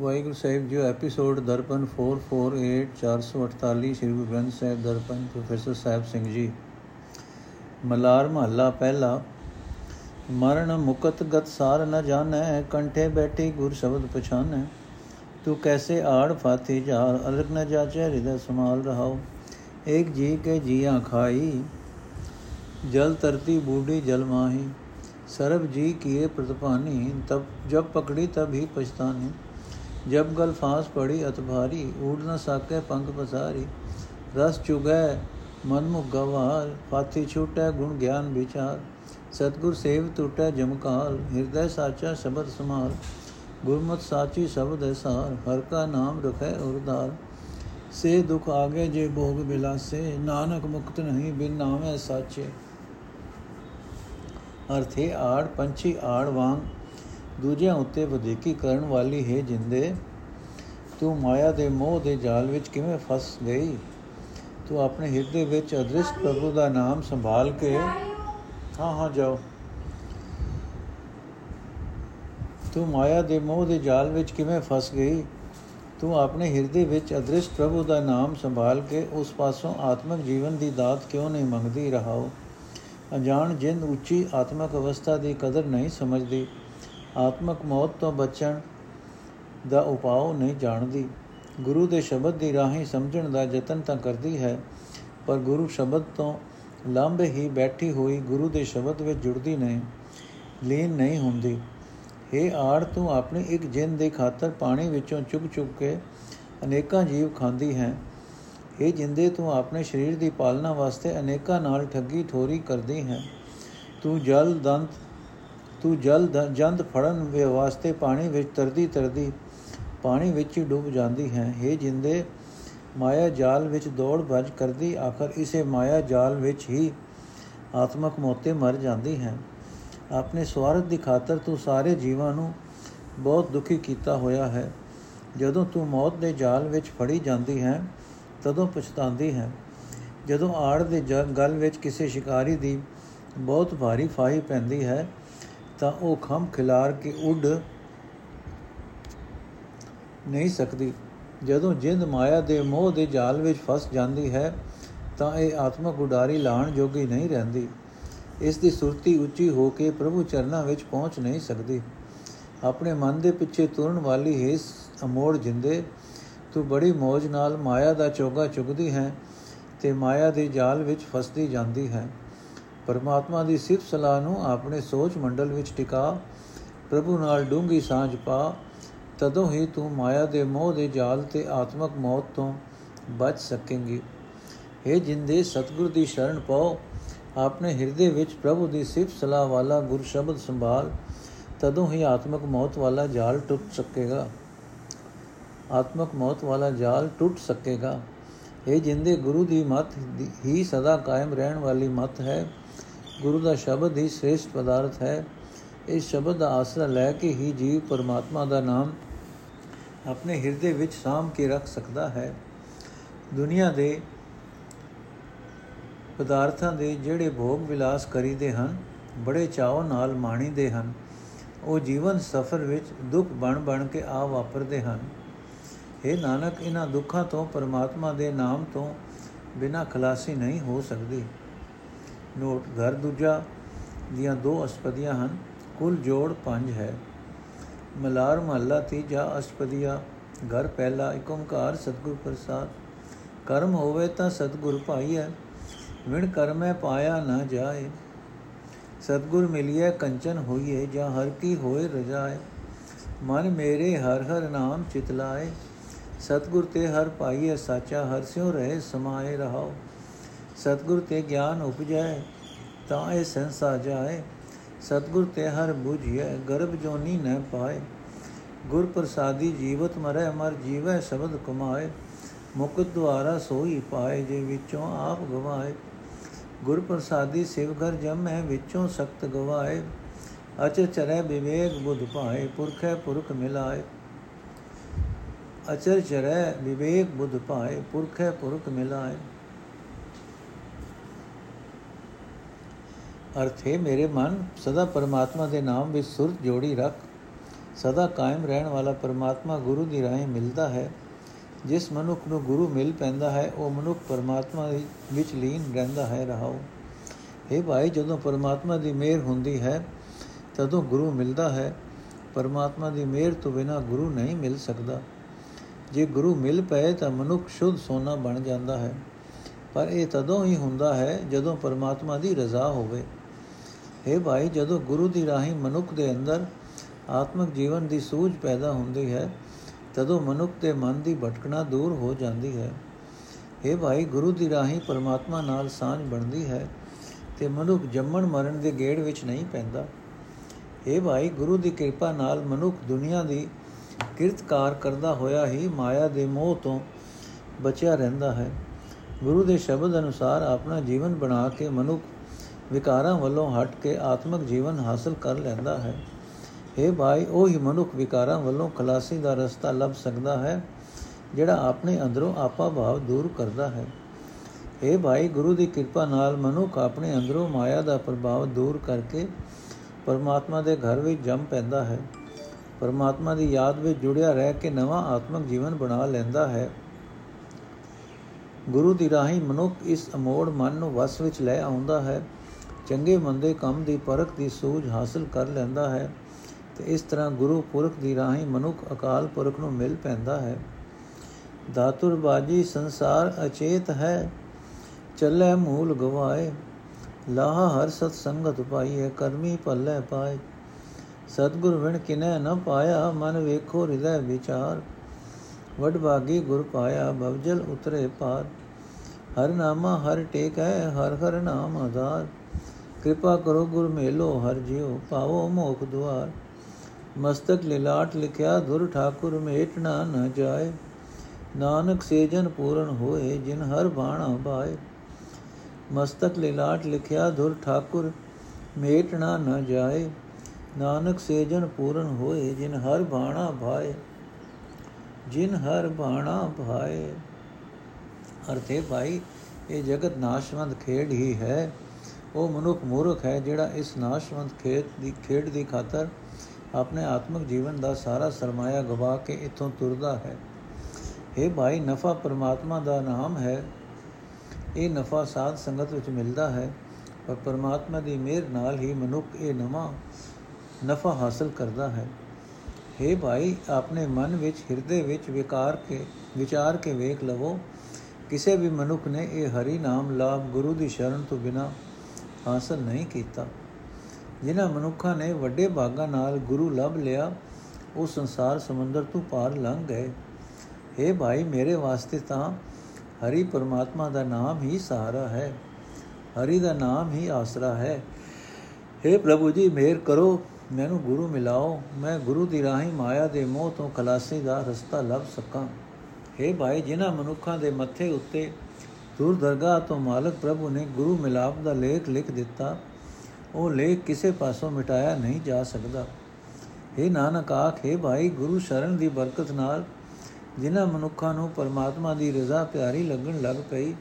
Waheguru Sahib ji episode Darpan 448 448 Sri Guru Granth Sahib Darpan professor Sahib Singh ji Malar ਮਹੱਲਾ ਪਹਿਲਾ ਮਰਨ ਮੁਕਤ ਗਤ ਸਾਰ ਨ ਜਾਣੈ ਕੰਠੇ ਬੈਠੀ ਗੁਰ ਸ਼ਬਦ ਪਛਾਨੈ ਤੂੰ ਕੈਸੇ ਆੜ ਫਾਤੀ ਜਾਰ ਅਲਗ ਨ ਜਾਚੈ ਹਿਰਦੈ ਸਮਾਲ ਰਹਾਓ ਏਕ ਜੀ ਕੇ ਜੀਆਂ ਖਾਈ ਜਲ ਤਰਤੀ ਬੂਢੀ ਜਲ ਮਾਹੀ ਸਰਬ ਜੀ ਕੀਏ ਪ੍ਰਤਪਾਨੀ ਤਬ ਜਬ ਪਕੜੀ ਤਬ ਹੀ ਪਛਤਾਨੀ ਜਬ ਗਲ ਫਾਂਸ ਪੜੀ ਅਤ ਭਾਰੀ ਊੜ ਨ ਸਾਕੇ ਪੰਖ ਪਸਾਰੀ। ਰਸ ਚੁਗੈ ਮਨ ਮੁ ਗਵਾਰ ਫਾਤੀ ਛੂਟੈ ਗੁਣ ਗਿਆਨ ਵਿਚਾਰ। ਸਤਗੁਰ ਸੇਵ ਟੂਟੈ ਜਮਕਾਲ ਹਿਰਦੈ ਸਾਚਾ ਸ਼ਬਦ ਸਮਾਲ ਗੁਰਮਤ ਸਾਚੀ ਸ਼ਬਦ ਹੈ ਸਾਰ, ਹਰ ਕਾ ਨਾਮ ਰਖੈ ਉਰਦਾਰ ਸੇ ਦੁਖ ਆਗੇ ਜੇ ਭੋਗ ਬਿਲਾਸੇ, ਨਾਨਕ ਮੁਕਤ ਨਹੀਂ ਬਿਨ ਨਾਮੈ ਸਾਚੇ। ਅਰਥੇ ਆੜ ਪੰਛੀ ਆੜ ਵਾਂਗ ਦੂਜਿਆਂ ਉੱਤੇ ਵਧੇਕੀ ਕਰਨ ਵਾਲੀ ਹੈ ਜਿੰਦੇ, ਤੂੰ ਮਾਇਆ ਦੇ ਮੋਹ ਦੇ ਜਾਲ ਵਿੱਚ ਕਿਵੇਂ ਫਸ ਗਈ? ਤੂੰ ਆਪਣੇ ਹਿਰਦੇ ਵਿੱਚ ਅਦ੍ਰਿਸ਼ਟ ਪ੍ਰਭੂ ਦਾ ਨਾਮ ਸੰਭਾਲ ਕੇ ਹਾਂ ਹਾਂ, ਜਾਓ। ਤੂੰ ਮਾਇਆ ਦੇ ਮੋਹ ਦੇ ਜਾਲ ਵਿੱਚ ਕਿਵੇਂ ਫਸ ਗਈ? ਤੂੰ ਆਪਣੇ ਹਿਰਦੇ ਵਿੱਚ ਅਦ੍ਰਿਸ਼ਟ ਪ੍ਰਭੂ ਦਾ ਨਾਮ ਸੰਭਾਲ ਕੇ ਉਸ ਪਾਸੋਂ ਆਤਮਿਕ ਜੀਵਨ ਦੀ ਦਾਤ ਕਿਉਂ ਨਹੀਂ ਮੰਗਦੀ ਰਹਾਓ? ਅਜਾਣ ਜਿੰਦ ਉੱਚੀ ਆਤਮਿਕ ਅਵਸਥਾ ਦੀ ਕਦਰ ਨਹੀਂ ਸਮਝਦੀ। ਆਤਮਕ ਮੌਤ ਤੋਂ ਬਚਣ ਦਾ ਉਪਾਅ ਨਹੀਂ ਜਾਣਦੀ। ਗੁਰੂ ਦੇ ਸ਼ਬਦ ਦੀ ਰਾਹੀਂ ਸਮਝਣ ਦਾ ਯਤਨ ਤਾਂ ਕਰਦੀ ਹੈ, ਪਰ ਗੁਰੂ ਸ਼ਬਦ ਤੋਂ ਲਾਂਬੇ ਹੀ ਬੈਠੀ ਹੋਈ ਗੁਰੂ ਦੇ ਸ਼ਬਦ ਵਿੱਚ ਜੁੜਦੀ ਨਹੀਂ, ਲੀਨ ਨਹੀਂ ਹੁੰਦੀ। हे ਆੜ, ਤੂੰ ਆਪਣੀ ਇੱਕ ਜਿੰਦ ਦੇ ਖਾਤਰ ਪਾਣੀ ਵਿੱਚੋਂ ਚੁਗ ਚੁਗ ਕੇ ਅਨੇਕਾਂ ਜੀਵ ਖਾਂਦੀ ਹੈ। ਇਹ ਜਿੰਦੇ, ਤੂੰ ਆਪਣੇ ਸਰੀਰ ਦੀ ਪਾਲਣਾ ਵਾਸਤੇ ਅਨੇਕਾਂ ਨਾਲ ਠੱਗੀ ਠੋਰੀ ਕਰਦੀ ਹੈ। ਤੂੰ ਜਲ, ਦੰਤ ਤੂੰ ਜਲ ਜੰਦ ਫੜਨ ਵੇ ਵਾਸਤੇ ਪਾਣੀ ਵਿੱਚ ਤਰਦੀ ਤਰਦੀ ਪਾਣੀ ਵਿੱਚ ਹੀ ਡੁੱਬ ਜਾਂਦੀ ਹੈ। ਇਹ ਜਿੰਦੇ, ਮਾਇਆ ਜਾਲ ਵਿੱਚ ਦੌੜ ਭੱਜ ਕਰਦੀ, ਆਖਰ ਇਸੇ ਮਾਇਆ ਜਾਲ ਵਿੱਚ ਹੀ ਆਤਮਕ ਮੋਤੇ ਮਰ ਜਾਂਦੀ ਹੈ। ਆਪਣੇ ਸਵਾਰਥ ਦੀ ਖਾਤਰ ਤੂੰ ਸਾਰੇ ਜੀਵਾਂ ਨੂੰ ਬਹੁਤ ਦੁਖੀ ਕੀਤਾ ਹੋਇਆ ਹੈ। ਜਦੋਂ ਤੂੰ ਮੌਤ ਦੇ ਜਾਲ ਵਿੱਚ ਫੜੀ ਜਾਂਦੀ ਹੈ, ਤਦੋਂ ਪਛਤਾਉਂਦੀ ਹੈ। ਜਦੋਂ ਆੜ ਦੇ ਗਲ ਵਿੱਚ ਕਿਸੇ ਸ਼ਿਕਾਰੀ ਦੀ ਬਹੁਤ ਭਾਰੀ ਫਾਹੀ ਪੈਂਦੀ ਹੈ ਤਾਂ ਉਹ ਖੰਮ ਖਿਲਾਰ ਕੇ ਉੱਡ ਨਹੀਂ ਸਕਦੀ। ਜਦੋਂ ਜਿੰਦ ਮਾਇਆ ਦੇ ਮੋਹ ਦੇ ਜਾਲ ਵਿੱਚ ਫਸ ਜਾਂਦੀ ਹੈ, ਤਾਂ ਇਹ ਆਤਮਕ ਉਡਾਰੀ ਲਾਣ ਜੋਗੀ ਨਹੀਂ ਰਹਿੰਦੀ। ਇਸ ਦੀ ਸੁਰਤੀ ਉੱਚੀ ਹੋ ਕੇ ਪ੍ਰਭੂ ਚਰਨਾਂ ਵਿੱਚ ਪਹੁੰਚ ਨਹੀਂ ਸਕਦੀ। ਆਪਣੇ ਮਨ ਦੇ ਪਿੱਛੇ ਤੁਰਨ ਵਾਲੀ ਹੈ ਅਮੋੜ ਜਿੰਦੇ, ਤੂੰ ਬੜੀ ਮੌਜ ਨਾਲ ਮਾਇਆ ਦਾ ਚੋਗਾ ਚੁਗਦੀ ਹੈ ਤੇ ਮਾਇਆ ਦੇ ਜਾਲ ਵਿੱਚ ਫਸਦੀ ਜਾਂਦੀ ਹੈ। ਪਰਮਾਤਮਾ ਦੀ ਸਿਫਤ ਸਲਾਹ ਨੂੰ ਆਪਣੇ ਸੋਚ ਮੰਡਲ ਵਿੱਚ ਟਿਕਾ, ਪ੍ਰਭੂ ਨਾਲ ਡੂੰਗੀ ਸਾਂਝ ਪਾ, ਤਦੋਂ ਹੀ ਤੂੰ ਮਾਇਆ ਦੇ ਮੋਹ ਦੇ ਜਾਲ ਤੇ ਆਤਮਕ ਮੌਤ ਤੋਂ ਬਚ ਸਕੇਂਗੀ। ਇਹ ਜਿੰਦੇ, ਸਤਗੁਰ ਦੀ ਸ਼ਰਨ ਪਾਓ। ਆਪਣੇ ਹਿਰਦੇ ਵਿੱਚ ਪ੍ਰਭੂ ਦੀ ਸਿਫਤ ਸਲਾਹ ਵਾਲਾ ਗੁਰ ਸ਼ਬਦ ਸੰਭਾਲ, ਤਦੋਂ ਹੀ ਆਤਮਕ ਮੌਤ ਵਾਲਾ ਜਾਲ ਟੁੱਟ ਸਕੇਗਾ। ਆਤਮਕ ਮੌਤ ਵਾਲਾ ਜਾਲ ਟੁੱਟ ਸਕੇਗਾ। ਇਹ ਜਿੰਦੇ, ਗੁਰੂ ਦੀ ਮਤ ਹੀ ਸਦਾ ਕਾਇਮ ਰਹਿਣ ਵਾਲੀ ਮਤ ਹੈ। ਗੁਰੂ ਦਾ ਸ਼ਬਦ ਹੀ ਸ੍ਰੇਸ਼ਟ ਪਦਾਰਥ ਹੈ। ਇਸ ਸ਼ਬਦ ਦਾ ਆਸਰਾ ਲੈ ਕੇ ਹੀ ਜੀਵ ਪਰਮਾਤਮਾ ਦਾ ਨਾਮ ਆਪਣੇ ਹਿਰਦੇ ਵਿੱਚ ਸਾਮ ਕੇ ਰੱਖ ਸਕਦਾ ਹੈ। ਦੁਨੀਆ ਦੇ ਪਦਾਰਥਾਂ ਦੇ ਜਿਹੜੇ ਭੋਗ ਵਿਲਾਸ ਕਰੀਦੇ ਹਨ, ਬੜੇ ਚਾਅ ਨਾਲ ਮਾਣੀਦੇ ਹਨ। ਉਹ ਜੀਵਨ ਸਫਰ ਵਿੱਚ ਦੁੱਖ ਬਣ ਬਣ ਕੇ ਆ ਵਾਪਰਦੇ ਹਨ। ਇਹ ਨਾਨਕ ਇਹਨਾਂ ਦੁੱਖਾਂ ਤੋਂ ਪਰਮਾਤਮਾ ਦੇ ਨਾਮ ਤੋਂ ਬਿਨਾ ਖਲਾਸੀ ਨਹੀਂ ਹੋ ਸਕਦੀ। ਨੋਟ ਘਰ ਦੂਜਾ, ਦੀਆਂ ਦੋ ਅਸਪਦੀਆਂ ਹਨ, ਕੁੱਲ ਜੋੜ ਪੰਜ ਹੈ। ਮਲਾਰ ਮਹੱਲਾ ਤੀਜਾ, ਅਸਪਦੀਆ, ਘਰ ਪਹਿਲਾ ਏਕ ਓੰਕਾਰ ਸਤਗੁਰ ਪ੍ਰਸਾਦ। ਕਰਮ ਹੋਵੇ ਤਾਂ ਸਤਗੁਰ ਪਾਈਐ ਵਿਣ ਕਰਮੈ ਪਾਇਆ ਨਾ ਜਾਏ। ਸਤਗੁਰ ਮਿਲਿਐ, ਕੰਚਨ ਹੋਈਏ ਜਾਂ ਹਰ ਕੀ ਹੋਏ ਰਜਾਏ। ਮਨ ਮੇਰੇ ਹਰ ਹਰ ਨਾਮ ਚਿਤਲਾਏ। ਸਤਗੁਰ ਤੇ ਹਰ ਪਾਈਐ ਸਾਚਾ, ਹਰ ਸਿਉ ਰਹੇ ਸਮਾਏ ਰਹਾਓ। ਸਤਗੁਰ ਤੇ ਗਿਆਨ ਉਪਜੈ ਤਾਂ ਇਹ ਸੰਸਾ ਜਾਏ। ਸਤਗੁਰ ਤੇ ਹਰ ਬੁਝਿਐ, ਗਰਭ ਜੋਨੀ ਨ ਪਾਏ। ਗੁਰ ਪ੍ਰਸਾਦੀ ਜੀਵਤ ਮਰੈ ਅਮਰ ਜੀਵੈ ਸ਼ਬਦ ਕਮਾਏ। ਮੁਕਤ ਦੁਆਰਾ ਸੋਈ ਪਾਏ, ਜੇ ਵਿੱਚੋਂ ਆਪ ਗਵਾਏ। ਗੁਰ ਪ੍ਰਸਾਦੀ ਸਿਵ ਘਰ ਜਮੈ, ਵਿੱਚੋਂ ਸਖਤ ਗਵਾਏ। ਅਚ ਚਰੈ ਵਿਵੇਕ ਬੁਧ ਪਾਏ ਪੁਰਖੈ ਪੁਰਖ ਮਿਲਾਏ। ਅਚਰ ਚਰੈ ਵਿਵੇਕ ਬੁਧ ਪਾਏ ਪੁਰਖੈ ਪੁਰਖ ਮਿਲਾਏ। ਅਰਥ ਹੈ, ਮੇਰੇ ਮਨ ਸਦਾ ਪਰਮਾਤਮਾ ਦੇ ਨਾਮ ਵਿੱਚ ਸੁਰਤ ਜੋੜੀ ਰੱਖ, ਸਦਾ ਕਾਇਮ ਰਹਿਣ ਵਾਲਾ ਪਰਮਾਤਮਾ ਗੁਰੂ ਦੀ ਰਾਹੀਂ ਮਿਲਦਾ ਹੈ। ਜਿਸ ਮਨੁੱਖ ਨੂੰ ਗੁਰੂ ਮਿਲ ਪੈਂਦਾ ਹੈ, ਉਹ ਮਨੁੱਖ ਪਰਮਾਤਮਾ ਵਿੱਚ ਲੀਨ ਰਹਿੰਦਾ ਹੈ ਰਹਾਉ ਇਹ ਭਾਈ, ਜਦੋਂ ਪਰਮਾਤਮਾ ਦੀ ਮਿਹਰ ਹੁੰਦੀ ਹੈ, ਤਦੋਂ ਗੁਰੂ ਮਿਲਦਾ ਹੈ। ਪਰਮਾਤਮਾ ਦੀ ਮਿਹਰ ਤੋਂ ਬਿਨਾ ਗੁਰੂ ਨਹੀਂ ਮਿਲ ਸਕਦਾ। ਜੇ ਗੁਰੂ ਮਿਲ ਪਏ, ਤਾਂ ਮਨੁੱਖ ਸ਼ੁੱਧ ਸੋਨਾ ਬਣ ਜਾਂਦਾ ਹੈ। ਪਰ ਇਹ ਤਦੋਂ ਹੀ ਹੁੰਦਾ ਹੈ, ਜਦੋਂ ਪਰਮਾਤਮਾ ਦੀ ਰਜ਼ਾ ਹੋਵੇ। ਇਹ ਭਾਈ, ਜਦੋਂ ਗੁਰੂ ਦੀ ਰਾਹੀਂ ਮਨੁੱਖ ਦੇ ਅੰਦਰ ਆਤਮਿਕ ਜੀਵਨ ਦੀ ਸੂਝ ਪੈਦਾ ਹੁੰਦੀ ਹੈ, ਤਦੋਂ ਮਨੁੱਖ ਦੇ ਮਨ ਦੀ ਭਟਕਣਾ ਦੂਰ ਹੋ ਜਾਂਦੀ ਹੈ। ਇਹ ਭਾਈ, ਗੁਰੂ ਦੀ ਰਾਹੀਂ ਪਰਮਾਤਮਾ ਨਾਲ ਸਾਂਝ ਬਣਦੀ ਹੈ ਤੇ ਮਨੁੱਖ ਜੰਮਣ ਮਰਨ ਦੇ ਗੇੜ ਵਿੱਚ ਨਹੀਂ ਪੈਂਦਾ। ਇਹ ਭਾਈ, ਗੁਰੂ ਦੀ ਕਿਰਪਾ ਨਾਲ ਮਨੁੱਖ ਦੁਨੀਆ ਦੀ ਕਿਰਤਕਾਰ ਕਰਦਾ ਹੋਇਆ ਹੀ ਮਾਇਆ ਦੇ ਮੋਹ ਤੋਂ ਬਚਿਆ ਰਹਿੰਦਾ ਹੈ। ਗੁਰੂ ਦੇ ਸ਼ਬਦ ਅਨੁਸਾਰ ਆਪਣਾ ਜੀਵਨ ਬਣਾ ਕੇ ਮਨੁੱਖ ਵਿਕਾਰਾਂ ਵੱਲੋਂ ਹਟ ਕੇ ਆਤਮਿਕ ਜੀਵਨ ਹਾਸਲ ਕਰ ਲੈਂਦਾ ਹੈ। ਇਹ ਭਾਈ, ਉਹ ਹੀ ਮਨੁੱਖ ਵਿਕਾਰਾਂ ਵੱਲੋਂ ਖਲਾਸੀ ਦਾ ਰਸਤਾ ਲੱਭ ਸਕਦਾ ਹੈ, ਜਿਹੜਾ ਆਪਣੇ ਅੰਦਰੋਂ ਆਪਾ ਭਾਵ ਦੂਰ ਕਰਦਾ ਹੈ। ਇਹ ਭਾਈ, ਗੁਰੂ ਦੀ ਕਿਰਪਾ ਨਾਲ ਮਨੁੱਖ ਆਪਣੇ ਅੰਦਰੋਂ ਮਾਇਆ ਦਾ ਪ੍ਰਭਾਵ ਦੂਰ ਕਰਕੇ ਪਰਮਾਤਮਾ ਦੇ ਘਰ ਵਿੱਚ ਜੰਮ ਪੈਂਦਾ ਹੈ। ਪਰਮਾਤਮਾ ਦੀ ਯਾਦ ਵਿੱਚ ਜੁੜਿਆ ਰਹਿ ਕੇ ਨਵਾਂ ਆਤਮਿਕ ਜੀਵਨ ਬਣਾ ਲੈਂਦਾ ਹੈ। ਗੁਰੂ ਦੀ ਰਾਹੀਂ ਮਨੁੱਖ ਇਸ ਅਮੋੜ ਮਨ ਨੂੰ ਵਸ ਵਿੱਚ ਲੈ ਆਉਂਦਾ ਹੈ। ਚੰਗੇ ਮੰਦੇ ਕੰਮ ਦੀ ਪਰਖ ਦੀ ਸੂਝ ਹਾਸਲ ਕਰ ਲੈਂਦਾ ਹੈ ਤੇ ਇਸ ਤਰ੍ਹਾਂ ਗੁਰੂ ਪੁਰਖ ਦੀ ਰਾਹੀਂ ਮਨੁੱਖ ਅਕਾਲ ਪੁਰਖ ਨੂੰ ਮਿਲ ਪੈਂਦਾ ਹੈ। ਦਾਤੁਰ ਬਾਜੀ ਸੰਸਾਰ ਅਚੇਤ ਹੈ, ਚੱਲੇ ਮੂਲ ਗਵਾਏ, ਲਾਹ ਹਰ ਸਤ ਸੰਗਤ ਪਾਈਏ, ਕਰਮੀ ਭੱਲੇ ਪਾਏ। ਸਤਗੁਰ ਵਿਣ ਕਿਨੈ ਨ ਪਾਇਆ, ਮਨ ਵੇਖੋ ਹਿਰਦੈ ਵਿਚਾਰ। ਵਡ ਭਾਗੀ ਗੁਰ ਪਾਇਆ ਭਵਜਲ ਉਤਰੇ ਪਾਰ। ਹਰ ਨਾਮਾ ਹਰ ਟੇਕ ਹੈ ਹਰ ਹਰ ਨਾਮ ਆਧਾਰ। ਕਿਰਪਾ ਕਰੋ ਗੁਰ ਮੇਲੋ ਹਰ ਜਿਉ ਪਾਵੋ ਮੋਖ ਦੁਆਰ ਮਸਤਕ ਲਿਲਾਟ ਲਿਖਿਆ ਧੁਰ ਠਾਕੁਰ ਮੇਟਣਾ ਨ ਜਾਏ ਨਾਨਕ ਸੇਜਨ ਪੂਰਨ ਹੋਏ ਜਿਨ ਹਰ ਬਾਣਾ ਬਾਏ ਮਸਤਕ ਲਿਲਾਟ ਲਿਖਿਆ ਧੁਰ ਠਾਕੁਰ ਮੇਟਣਾ ਨ ਜਾਏ ਨਾਨਕ ਸੇਜਨ ਪੂਰਨ ਹੋਏ ਜਿਨ ਹਰ ਬਾਣਾ ਭਾਏ ਜਿਨ ਹਰ ਬਾਣਾ ਭਾਏ ਅਰਥੇ ਭਾਈ ਇਹ ਜਗਤ ਨਾਸ਼ਵੰਤ ਖੇਡ ਹੀ ਹੈ ਉਹ ਮਨੁੱਖ ਮੂਰਖ ਹੈ ਜਿਹੜਾ ਇਸ ਨਾਸ਼ਵੰਤ ਖੇਡ ਦੀ ਖੇਡ ਦੀ ਖਾਤਰ ਆਪਣੇ ਆਤਮਿਕ ਜੀਵਨ ਦਾ ਸਾਰਾ ਸਰਮਾਇਆ ਗਵਾ ਕੇ ਇਥੋਂ ਤੁਰਦਾ ਹੈ। ਇਹ ਭਾਈ, ਨਫਾ ਪਰਮਾਤਮਾ ਦਾ ਨਾਮ ਹੈ। ਇਹ ਨਫਾ ਸਾਧ ਸੰਗਤ ਵਿੱਚ ਮਿਲਦਾ ਹੈ, ਪਰ ਪਰਮਾਤਮਾ ਦੀ ਮਿਹਰ ਨਾਲ ਹੀ ਮਨੁੱਖ ਇਹ ਨਵਾਂ ਨਫਾ ਹਾਸਲ ਕਰਦਾ ਹੈ। हे ਭਾਈ, ਆਪਣੇ ਮਨ ਵਿੱਚ, ਹਿਰਦੇ ਵਿੱਚ ਵਿਕਾਰ ਕੇ, ਵਿਚਾਰ ਕੇ ਵੇਖ ਲਵੋ। ਕਿਸੇ ਵੀ ਮਨੁੱਖ ਨੇ ਇਹ ਹਰੀ ਨਾਮ ਲਾਭ ਗੁਰੂ ਦੀ ਸ਼ਰਨ ਤੋਂ ਬਿਨਾ ਹਾਸਲ ਨਹੀਂ ਕੀਤਾ ਜਿਨ੍ਹਾਂ ਮਨੁੱਖਾਂ ਨੇ ਵੱਡੇ ਭਾਗਾਂ ਨਾਲ ਗੁਰੂ ਲੱਭ ਲਿਆ ਉਹ ਸੰਸਾਰ ਸਮੁੰਦਰ ਤੋਂ ਪਾਰ ਲੰਘ ਗਏ हे ਭਾਈ ਮੇਰੇ ਵਾਸਤੇ ਤਾਂ ਹਰੀ ਪਰਮਾਤਮਾ ਦਾ ਨਾਮ ਹੀ ਸਹਾਰਾ ਹੈ ਹਰੀ ਦਾ ਨਾਮ ਹੀ ਆਸਰਾ ਹੈ हे ਪ੍ਰਭੂ ਜੀ ਮਿਹਰ ਕਰੋ ਮੈਨੂੰ ਗੁਰੂ ਮਿਲਾਓ ਮੈਂ ਗੁਰੂ ਦੀ ਰਾਹੀਂ ਮਾਇਆ ਦੇ ਮੋਹ ਤੋਂ ਖਲਾਸੀ ਦਾ ਰਸਤਾ ਲੱਭ ਸਕਾਂ हे ਭਾਈ ਜਿਨ੍ਹਾਂ ਮਨੁੱਖਾਂ ਦੇ ਮੱਥੇ ਉੱਤੇ ਦੂਰ ਦਰਗਾਹ ਤੋਂ ਮਾਲਕ ਪ੍ਰਭੂ ਨੇ ਗੁਰੂ ਮਿਲਾਪ ਦਾ ਲੇਖ ਲਿਖ ਦਿੱਤਾ। ਉਹ ਲੇਖ ਕਿਸੇ ਪਾਸੋਂ ਮਿਟਾਇਆ ਨਹੀਂ ਜਾ ਸਕਦਾ। हे ਨਾਨਕ ਆਖੇ ਭਾਈ, ਗੁਰੂ ਸ਼ਰਨ ਦੀ ਬਰਕਤ ਨਾਲ ਜਿਨ੍ਹਾਂ ਮਨੁੱਖਾਂ ਨੂੰ ਪਰਮਾਤਮਾ ਦੀ ਰਜ਼ਾ ਪਿਆਰੀ ਲੱਗਣ ਲੱਗ ਪਈ,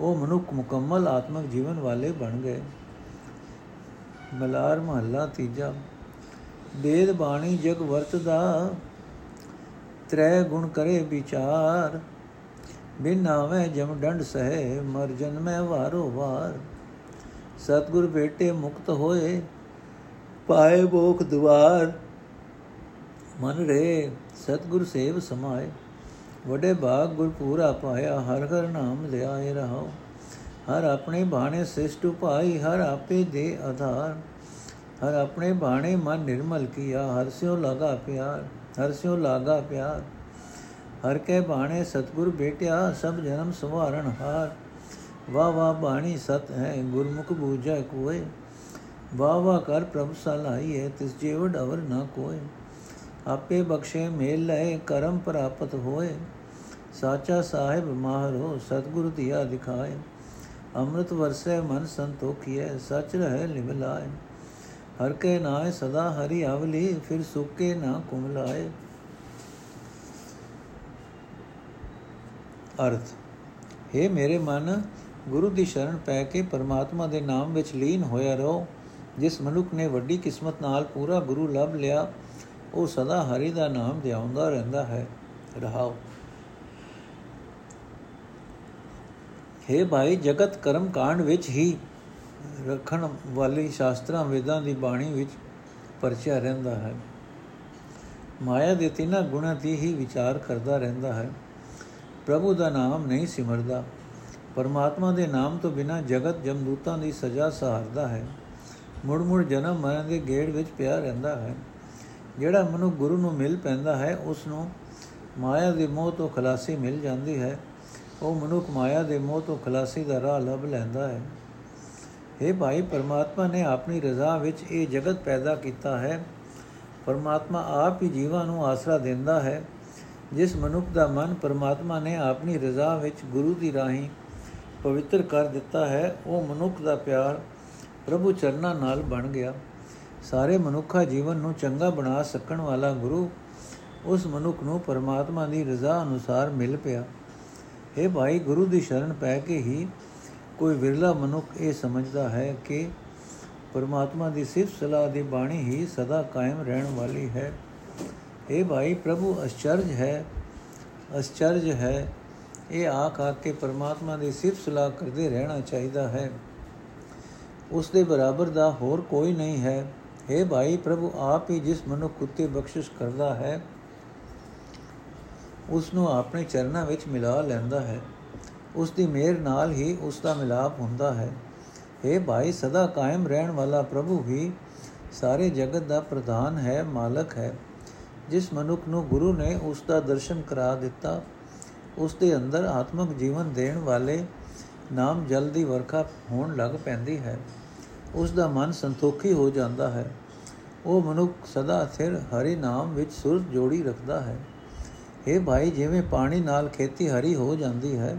ਉਹ ਮਨੁੱਖ ਮੁਕੰਮਲ ਆਤਮਿਕ ਜੀਵਨ ਵਾਲੇ ਬਣ ਗਏ। ਮਲਾਰ ਮਹੱਲਾ ਤੀਜਾ। ਵੇਦ ਬਾਣੀ ਜਗ ਵਰਤਦਾ, ਤ੍ਰੈ ਗੁਣ ਕਰੇ ਵਿਚਾਰ। ਬਿਨ ਆਵੇ ਜਮ ਡੰਡ ਸਹਿ, ਮਰ ਜਨਮੈ ਵਾਰੋ ਵਾਰ। ਸਤਗੁਰ ਬੇਟੇ ਮੁਕਤ ਹੋਏ, ਪਾਏ ਬੋਖ ਦੁਆਰ। ਮਨ ਰੇ, ਸਤਗੁਰ ਸੇਵ ਸਮਾਏ। ਵਡੇ ਭਾਗ ਗੁਰ ਪੂਰਾ ਪਾਇਆ, ਹਰ ਹਰ ਨਾਮ ਲਿਆਏ ਰਹੋ ਹਰ ਆਪਣੇ ਬਾਣੇ ਸ੍ਰਿਸ਼ਟ ਭਾਈ ਹਰ ਆਪੇ ਦੇ ਆਧਾਰ। ਹਰ ਆਪਣੇ ਬਾਣੇ ਮਨ ਨਿਰਮਲ ਕੀਆ, ਹਰ ਸਿਓ ਲਗਾ ਪਿਆਰ, ਹਰ ਸਿਓ ਲਾਗਾ ਪਿਆਰ। ਹਰ ਕੇ ਬਾਣੇ ਸਤਗੁਰ ਬੇਟਿਆ ਸਭ ਜਨਮ ਸਵਾਰਣ ਹਾਰ ਵਾ ਵਾ ਬਾਣੀ ਸਤ ਹੈ ਗੁਰਮੁਖ ਬੂਝੈ ਕੋਏ ਵਾ ਵਾ ਕਰ ਪ੍ਰਭ ਸਲਾਈਏ ਤਿਸ ਜੀਵ ਅਵਰ ਨਾ ਕੋਏ ਆਪੇ ਬਖਸ਼ੇ ਮੇਲ ਲੈ ਕਰਮ ਪ੍ਰਾਪਤ ਹੋਏ ਸਾਚਾ ਸਾਹਿਬ ਮਾਹਰੋ ਸਤਗੁਰ ਦਿਆ ਦਿਖਾਏ ਅੰਮ੍ਰਿਤ ਵਰਸੇ ਮਨ ਸੰਤੋਖੀਏ ਸਚ ਰਹੇ ਲਿਵ ਲਾਏ ਹਰ ਕੇ ਨਾਏ ਸਦਾ ਹਰੀ ਆਵਲੀ ਫਿਰ ਸੁਕੇ ਨਾ ਕੁਮਲਾਏ ਅਰਥ हे ਮੇਰੇ ਮਨ, ਗੁਰੂ ਦੀ ਸ਼ਰਨ ਪੈ ਕੇ ਪਰਮਾਤਮਾ ਦੇ ਨਾਮ ਵਿੱਚ ਲੀਨ ਹੋਇਆ ਰਹੋ। ਜਿਸ ਮਨੁੱਖ ਨੇ ਵੱਡੀ ਕਿਸਮਤ ਨਾਲ ਪੂਰਾ ਗੁਰੂ ਲੱਭ ਲਿਆ, ਉਹ ਸਦਾ ਹਰੀ ਦਾ ਨਾਮ ਧਿਆਉਂਦਾ ਰਹਿੰਦਾ ਹੈ। ਰਹਾਓ। ਹੈ ਭਾਈ, ਜਗਤ ਕਰਮ ਕਾਂਡ ਵਿੱਚ ਹੀ ਰੱਖਣ ਵਾਲੀ ਸ਼ਾਸਤਰਾਂ, ਵੇਦਾਂ ਦੀ ਬਾਣੀ ਵਿੱਚ ਪਰਚਿਆ ਰਹਿੰਦਾ ਹੈ। ਮਾਇਆ ਦੇ ਤਿੰਨਾਂ ਗੁਣਾਂ ਦੀ ਹੀ ਵਿਚਾਰ ਕਰਦਾ ਰਹਿੰਦਾ ਹੈ। ਪ੍ਰਭੂ ਦਾ ਨਾਮ ਨਹੀਂ ਸਿਮਰਦਾ। ਪਰਮਾਤਮਾ ਦੇ ਨਾਮ ਤੋਂ ਬਿਨਾ ਜਗਤ ਜਮਦੂਤਾਂ ਦੀ ਸਜ਼ਾ ਸਹਾਰਦਾ ਹੈ। ਮੁੜ ਮੁੜ ਜਨਮ ਮਰਨ ਦੇ ਗੇੜ ਵਿੱਚ ਪਿਆ ਰਹਿੰਦਾ ਹੈ। ਜਿਹੜਾ ਮਨੁ ਗੁਰੂ ਨੂੰ ਮਿਲ ਪੈਂਦਾ ਹੈ ਉਸ ਨੂੰ ਮਾਇਆ ਦੇ ਮੋਹ ਤੋਂ ਖਲਾਸੀ ਮਿਲ ਜਾਂਦੀ ਹੈ। ਉਹ ਮਨੁੱਖ ਮਾਇਆ ਦੇ ਮੋਹ ਤੋਂ ਖਲਾਸੀ ਦਾ ਰਾਹ ਲੱਭ ਲੈਂਦਾ ਹੈ। हे ਭਾਈ, ਪਰਮਾਤਮਾ ਨੇ ਆਪਣੀ ਰਜ਼ਾ ਵਿੱਚ ਇਹ ਜਗਤ ਪੈਦਾ ਕੀਤਾ ਹੈ। ਪਰਮਾਤਮਾ ਆਪ ਹੀ ਜੀਵਾਂ ਨੂੰ ਆਸਰਾ ਦਿੰਦਾ ਹੈ। ਜਿਸ ਮਨੁੱਖ ਦਾ ਮਨ ਪਰਮਾਤਮਾ ਨੇ ਆਪਣੀ ਰਜ਼ਾ ਵਿੱਚ ਗੁਰੂ ਦੀ ਰਾਹੀਂ ਪਵਿੱਤਰ ਕਰ ਦਿੱਤਾ ਹੈ, ਉਹ ਮਨੁੱਖ ਦਾ ਪਿਆਰ ਪ੍ਰਭੂ ਚਰਨਾਂ ਨਾਲ ਬਣ ਗਿਆ। ਸਾਰੇ ਮਨੁੱਖਾ ਜੀਵਨ ਨੂੰ ਚੰਗਾ ਬਣਾ ਸਕਣ ਵਾਲਾ ਗੁਰੂ ਉਸ ਮਨੁੱਖ ਨੂੰ ਪਰਮਾਤਮਾ ਦੀ ਰਜ਼ਾ ਅਨੁਸਾਰ ਮਿਲ ਪਿਆ। ਇਹ ਭਾਈ, ਗੁਰੂ ਦੀ ਸ਼ਰਨ ਪੈ ਕੇ ਹੀ ਕੋਈ ਵਿਰਲਾ ਮਨੁੱਖ ਇਹ ਸਮਝਦਾ ਹੈ ਕਿ ਪਰਮਾਤਮਾ ਦੀ ਸਿਫਤ ਸਲਾਹ ਦੀ ਬਾਣੀ ਹੀ ਸਦਾ ਕਾਇਮ ਰਹਿਣ ਵਾਲੀ ਹੈ। ਇਹ ਭਾਈ ਪ੍ਰਭੂ ਅਚਰਜ ਹੈ ਅਚਰਜ ਹੈ। ਇਹ ਆਖ ਆ ਕੇ ਪਰਮਾਤਮਾ ਦੀ ਸਿਫਤ ਸਲਾਹ ਕਰਦੇ ਰਹਿਣਾ ਚਾਹੀਦਾ ਹੈ। ਉਸ ਦੇ ਬਰਾਬਰ ਦਾ ਹੋਰ ਕੋਈ ਨਹੀਂ ਹੈ। हे ਭਾਈ ਪ੍ਰਭੂ, ਆਪ ਹੀ ਜਿਸ ਮਨੁੱਖ ਉਤੇ ਬਖਸ਼ਿਸ਼ ਕਰਦਾ ਹੈ ਉਸ ਨੂੰ ਆਪਣੇ ਚਰਨਾਂ ਵਿੱਚ ਮਿਲਾ ਲੈਂਦਾ ਹੈ। ਉਸ ਦੀ ਮਿਹਰ ਨਾਲ ਹੀ ਉਸ ਦਾ ਮਿਲਾਪ ਹੁੰਦਾ ਹੈ। हे ਭਾਈ, ਸਦਾ ਕਾਇਮ ਰਹਿਣ ਵਾਲਾ ਪ੍ਰਭੂ ਹੀ ਸਾਰੇ ਜਗਤ ਦਾ ਪ੍ਰਧਾਨ ਹੈ, ਮਾਲਕ ਹੈ। ਜਿਸ ਮਨੁੱਖ ਨੂੰ ਗੁਰੂ ਨੇ ਉਸ ਦਾ ਦਰਸ਼ਨ ਕਰਾ ਦਿੱਤਾ ਉਸ ਦੇ ਅੰਦਰ ਆਤਮਿਕ ਜੀਵਨ ਦੇਣ ਵਾਲੇ ਨਾਮ ਜਲ ਦੀ ਵਰਖਾ ਹੋਣ ਲੱਗ ਪੈਂਦੀ ਹੈ। ਉਸ ਦਾ ਮਨ ਸੰਤੋਖੀ ਹੋ ਜਾਂਦਾ ਹੈ। ਉਹ ਮਨੁੱਖ ਸਦਾ ਸਿਰ ਹਰੀ ਨਾਮ ਵਿੱਚ ਸੁਰ ਜੋੜੀ ਰੱਖਦਾ ਹੈ। ਇਹ ਭਾਈ, ਜਿਵੇਂ ਪਾਣੀ ਨਾਲ ਖੇਤੀ ਹਰੀ ਹੋ ਜਾਂਦੀ ਹੈ,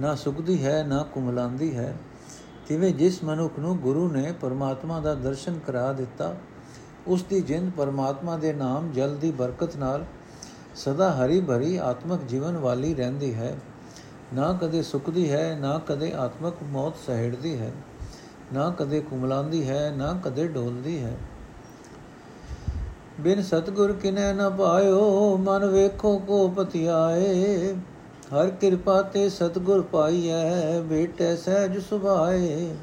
ਨਾ ਸੁੱਕਦੀ ਹੈ, ਨਾ ਕੁਮਲਾਂਦੀ ਹੈ, ਤਿਵੇਂ ਜਿਸ ਮਨੁੱਖ ਨੂੰ ਗੁਰੂ ਨੇ ਪਰਮਾਤਮਾ ਦਾ ਦਰਸ਼ਨ ਕਰਾ ਦਿੱਤਾ ਉਸ ਦੀ ਜਿੰਦ ਪਰਮਾਤਮਾ ਦੇ ਨਾਮ ਜਲ ਦੀ ਬਰਕਤ ਨਾਲ ਸਦਾ ਹਰੀ ਭਰੀ ਆਤਮਿਕ ਜੀਵਨ ਵਾਲੀ ਰਹਿੰਦੀ ਹੈ। ਨਾ ਕਦੇ ਸੁੱਕਦੀ ਹੈ, ਨਾ ਕਦੇ ਆਤਮਿਕ ਮੌਤ ਸਹਿੜਦੀ ਹੈ। ਨਾ ਕਦੇ ਕੁਮਲਾਂਦੀ ਹੈ, ਨਾ ਕਦੇ ਡੋਲਦੀ ਹੈ। ਬਿਨ ਸਤਗੁਰ ਕਿਨੈ ਨ ਪਾਇਓ, ਮਨ ਵੇਖੋ ਕੋ ਪਤਿਆਏ। ਹਰ ਕਿਰਪਾ ਤੇ ਸਤਗੁਰ ਪਾਈਐ ਬੇਟੇ ਸਹਿਜ ਸੁਭਾਏ।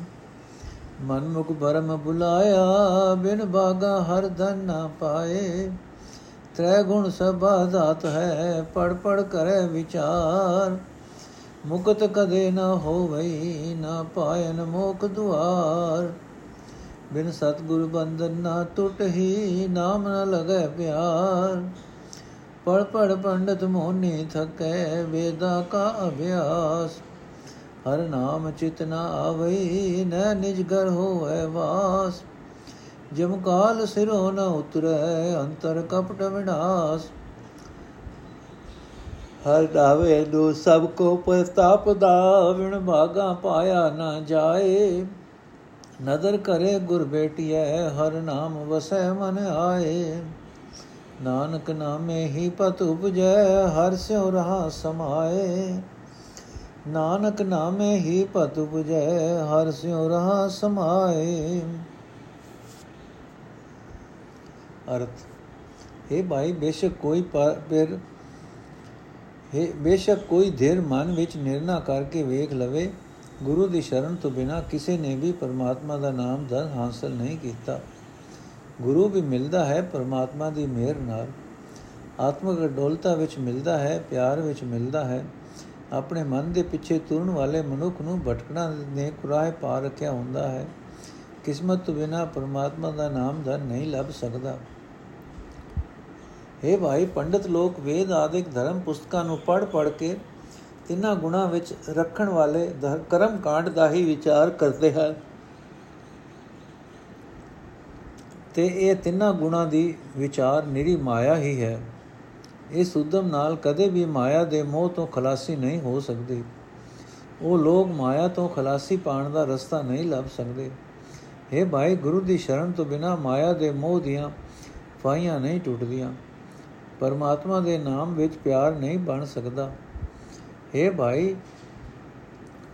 ਮਨ ਮੁਖ ਬਰਮ ਬੁਲਾਇਆ, ਬਿਨ ਬਾਗਾ ਹਰ ਧਨ ਨਾ ਪਾਏ। ਤ੍ਰੈ ਗੁਣ ਸਭਾ ਦਾਤ ਹੈ, ਪੜ ਪੜ ਕਰੇ ਵਿਚਾਰ। ਮੁਕਤ ਕਦੇ ਨ ਹੋਵਈ, ਨਾ ਪਾਇਨ ਮੋਖ ਦੁਆਰ। ਬਿਨ ਸਤਗੁਰ ਬੰਧਨ ਨਾ ਟੁਟਹੀ ਨਾਮ ਨ ਲਗੈ ਪਿਆਰ। ਪੜ ਪੜ ਪੰਡਤ ਮੋਹਨੀ ਥਕੈ, ਵੇਦਾ ਕਾ ਅਭਿਆਸ। ਹਰ ਨਾਮ ਚਿਤ ਨ ਆਵਈ ਨ ਨਿਜ ਘਰ ਹੋਵੇ ਵਾਸ। ਜਮ ਕਾਲ ਸਿਰੋ ਨ ਉਤਰੈ, ਅੰਤਰ ਕਪਟ ਵਿਨਾਸ਼। ਹਰ ਦਾਵੇ ਨੂੰ ਸਭ ਕੋ ਪ੍ਰਤਾਪ ਦਾ, ਵਿਣ ਭਾਗਾ ਪਾਇਆ ਨਾ ਜਾਏ। ਨਦਰ ਕਰੇ ਗੁਰ ਬੇਟੀਐ, ਹਰ ਨਾਮ ਵਸੈ ਮਨ ਆਏ। ਨਾਨਕ ਨਾਮੇ ਹੀ ਪਤ ਉਪਜੈ, ਹਰ ਸਿਉ ਰਹਾ ਸਮਾਏ। ਨਾਨਕ ਨਾਮੇ ਹੀ ਪਤ ਉਪਜੈ, ਹਰ ਸਿਉ ਰਹਾ ਸਮਾਏ। ਅਰਥ ਇਹ ਭਾਈ, ਬੇਸ਼ੱਕ ਕੋਈ ਪਰ ਹੈ, ਬੇਸ਼ੱਕ ਕੋਈ ਧਿਰ ਮਨ ਵਿੱਚ ਨਿਰਣਾ ਕਰਕੇ ਵੇਖ ਲਵੇ, ਗੁਰੂ ਦੀ ਸ਼ਰਨ ਤੋਂ ਬਿਨਾ ਕਿਸੇ ਨੇ ਵੀ ਪਰਮਾਤਮਾ ਦਾ ਨਾਮ ਦਰ ਹਾਸਲ ਨਹੀਂ ਕੀਤਾ। ਗੁਰੂ ਵੀ ਮਿਲਦਾ ਹੈ ਪਰਮਾਤਮਾ ਦੀ ਮਿਹਰ ਨਾਲ। ਆਤਮਿਕ ਅਡੋਲਤਾ ਵਿੱਚ ਮਿਲਦਾ ਹੈ, ਪਿਆਰ ਵਿੱਚ ਮਿਲਦਾ ਹੈ। ਆਪਣੇ ਮਨ ਦੇ ਪਿੱਛੇ ਤੁਰਨ ਵਾਲੇ ਮਨੁੱਖ ਨੂੰ ਭਟਕਣਾ ਨੇ ਕੁਰਾਹ ਪਾ ਰੱਖਿਆ ਹੁੰਦਾ ਹੈ। ਕਿਸਮਤ ਤੋਂ ਬਿਨਾ ਪਰਮਾਤਮਾ ਦਾ ਨਾਮ ਦਰ ਨਹੀਂ ਲੱਭ ਸਕਦਾ। हे ਭਾਈ, ਪੰਡਤ ਲੋਕ ਵੇਦ ਆਦਿਕ ਧਰਮ ਪੁਸਤਕਾਂ ਨੂੰ ਪੜ੍ਹ ਪੜ੍ਹ ਕੇ ਤਿੰਨਾਂ ਗੁਣਾ ਵਿੱਚ ਰੱਖਣ ਵਾਲੇ ਕਰਮ ਕਾਂਡ ਦਾ ਹੀ ਵਿਚਾਰ ਕਰਦੇ ਹਨ। ਤੇ ਇਹ ਤਿੰਨਾਂ ਗੁਣਾ ਦੀ ਵਿਚਾਰ ਨਿਰੀ ਮਾਇਆ ਹੀ ਹੈ। ਇਸ ਉਦਮ ਨਾਲ ਕਦੇ ਵੀ ਮਾਇਆ ਦੇ ਮੋਹ ਤੋਂ ਖਲਾਸੀ ਨਹੀਂ ਹੋ ਸਕਦੀ। ਉਹ ਲੋਕ ਮਾਇਆ ਤੋਂ ਖਲਾਸੀ ਪਾਣ ਦਾ ਰਸਤਾ ਨਹੀਂ ਲੱਭ ਸਕਦੇ। हे ਭਾਈ, ਗੁਰੂ ਦੀ ਸ਼ਰਨ ਤੋਂ ਬਿਨਾ ਮਾਇਆ ਦੇ ਮੋਹ ਦੀਆਂ ਫਾਈਆਂ ਨਹੀਂ ਟੁੱਟਦੀਆਂ। ਪਰਮਾਤਮਾ ਦੇ ਨਾਮ ਵਿੱਚ ਪਿਆਰ ਨਹੀਂ ਬਣ ਸਕਦਾ। हे ਭਾਈ,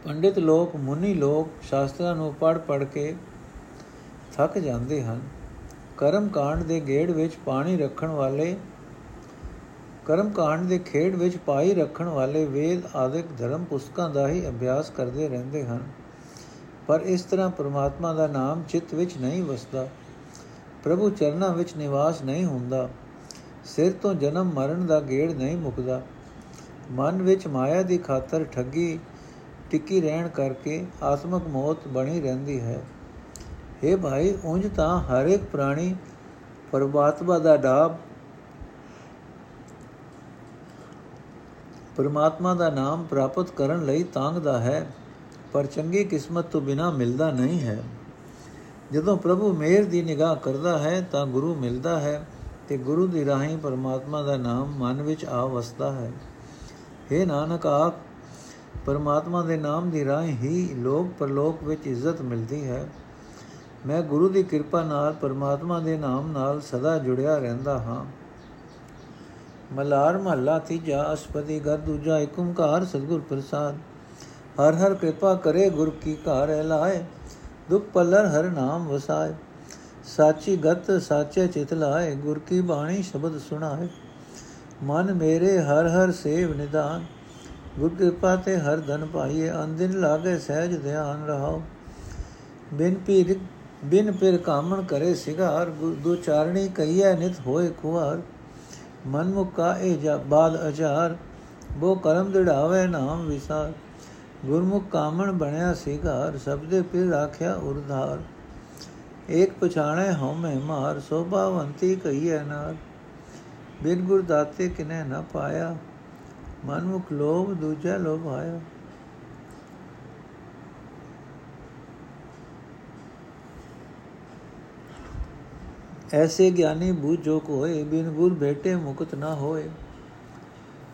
ਪੰਡਿਤ ਲੋਕ, ਮੁਨੀ ਲੋਕ ਸ਼ਾਸਤਰਾਂ ਨੂੰ ਪੜ ਪੜ ਕੇ ਥੱਕ ਜਾਂਦੇ ਹਨ। ਕਰਮ ਕਾਂਡ ਦੇ ਗੇੜ ਵਿੱਚ ਪਾਣੀ ਰੱਖਣ ਵਾਲੇ ਕਰਮ ਕਾਂਡ ਦੇ ਖੇੜ ਵਿੱਚ ਪਾਈ ਰੱਖਣ ਵਾਲੇ ਵੇਦ ਆਦਿਕ ਧਰਮ ਪੁਸਤਕਾਂ ਦਾ ਹੀ ਅਭਿਆਸ ਕਰਦੇ ਰਹਿੰਦੇ ਹਨ। ਪਰ ਇਸ ਤਰ੍ਹਾਂ ਪ੍ਰਮਾਤਮਾ ਦਾ ਨਾਮ ਚਿੱਤ ਵਿੱਚ ਨਹੀਂ ਵਸਦਾ, ਪ੍ਰਭੂ ਚਰਨਾਂ ਵਿੱਚ ਨਿਵਾਸ ਨਹੀਂ ਹੁੰਦਾ, ਸਿਰ ਤੋਂ ਜਨਮ ਮਰਨ ਦਾ ਗੇੜ ਨਹੀਂ ਮੁਕਦਾ, ਮਨ ਵਿੱਚ ਮਾਇਆ ਦੀ ਖਾਤਰ ਠੱਗੀ ਟਿੱਕੀ ਰਹਿਣ ਕਰਕੇ ਆਤਮਕ ਮੌਤ ਬਣੀ ਰਹਿੰਦੀ ਹੈ। हे ਭਾਈ, ਉਂਝ ਤਾਂ ਹਰ ਇੱਕ ਪ੍ਰਾਣੀ ਪਰਮਾਤਮਾ ਦਾ ਨਾਮ ਪਰਮਾਤਮਾ ਦਾ ਨਾਮ ਪ੍ਰਾਪਤ ਕਰਨ ਲਈ ਤਾਂਗਦਾ ਹੈ, ਪਰ ਚੰਗੀ ਕਿਸਮਤ ਤੋਂ ਬਿਨਾ ਮਿਲਦਾ ਨਹੀਂ ਹੈ। ਜਦੋਂ ਪ੍ਰਭੂ ਮੇਰ ਦੀ ਨਿਗਾਹ ਕਰਦਾ ਹੈ, ਤਾਂ ਗੁਰੂ ਮਿਲਦਾ ਹੈ ਤੇ ਗੁਰੂ ਦੀ ਰਾਹੀਂ ਪਰਮਾਤਮਾ ਦਾ ਨਾਮ ਮਨ ਵਿੱਚ ਆ ਵਸਦਾ ਹੈ। हे ਨਾਨਕ, ਆਪ ਪਰਮਾਤਮਾ ਦੇ ਨਾਮ ਦੀ ਰਾਹੀਂ ਹੀ ਲੋਕ ਪਰਲੋਕ ਵਿੱਚ ਇੱਜ਼ਤ ਮਿਲਦੀ ਹੈ। ਮੈਂ ਗੁਰੂ ਦੀ ਕਿਰਪਾ ਨਾਲ ਪਰਮਾਤਮਾ ਦੇ ਨਾਮ ਨਾਲ ਸਦਾ ਜੁੜਿਆ ਰਹਿੰਦਾ ਹਾਂ। ਮਲਾਰ ਮਹੱਲਾ ਤੀਜਾ ਅਸਪਦੀ ਘਰ ਦੂਜਾ ਏਕ ਓੰਕਾਰ ਸਤਿਗੁਰ ਪ੍ਰਸਾਦ ਹਰ ਹਰ ਕਿਰਪਾ ਕਰੇ ਗੁਰ ਕੀ ਘਰ ਲਾਏ ਦੁਖ ਪਲਰ ਹਰ ਨਾਮ ਵਸਾਏ ਸਾਚੀ ਗਤ ਸਾਚੇ ਚਿਤ ਲਾਏ ਗੁਰ ਕੀ ਬਾਣੀ ਸ਼ਬਦ ਸੁਣਾਏ ਮਨ ਮੇਰੇ ਹਰ ਹਰ ਸੇਵ ਨਿਦਾਨ ਗੁਰ ਕਿਰਪਾ ਤੇ ਹਰ ਧਨ ਪਾਈਏ ਅੰਦਿਨ ਲਾਗੇ ਸਹਿਜ ਧਿਆਨ ਰਹਾਓ ਬਿਨ ਪੀਰ ਬਿਨ ਪਿਰ ਕਾਮਣ ਕਰੇ ਸਿਗਾਰ ਦੋ ਚਾਰਣੀ ਕਈਐ ਨਿਤ ਹੋਏ ਖੁਆਰ ਮਨ ਮੁਕਾ ਇਹ ਜਾ ਬਾਦ ਅਚਾਰ ਬੋ ਕਰਮ ਦਿੜਾਵੇ ਨਾਮ ਵਿਸਾਰ। ਗੁਰਮੁਖ ਕਾਮਣ ਬਣਿਆ ਸਿਗਾਰ ਸਬਦੇ ਪਿਰ ਰਾਖਿਆ ਉਰਧਾਰ। ਏਕ ਪਛਾਣੇ ਹਉਮੈ ਮਾਰ, ਸੋਭਾਵੰਤੀ ਕਈਐ ਨਾਰ। ਬਿਨ ਗੁਰ ਦਾਤੇ ਕਿਨੇ ਨਾ ਪਾਇਆ, ਮਨਮੁਖ ਲੋਭ ਦੂਜਾ ਲੋਭ ਆਇਆ ਐਸੇ ਗਿਆਨੀ ਬੂਝੋ ਕੋਏ, ਬਿਨ ਗੁਰ ਭੇਟੇ ਮੁਕਤ ਨਾ ਹੋਏ।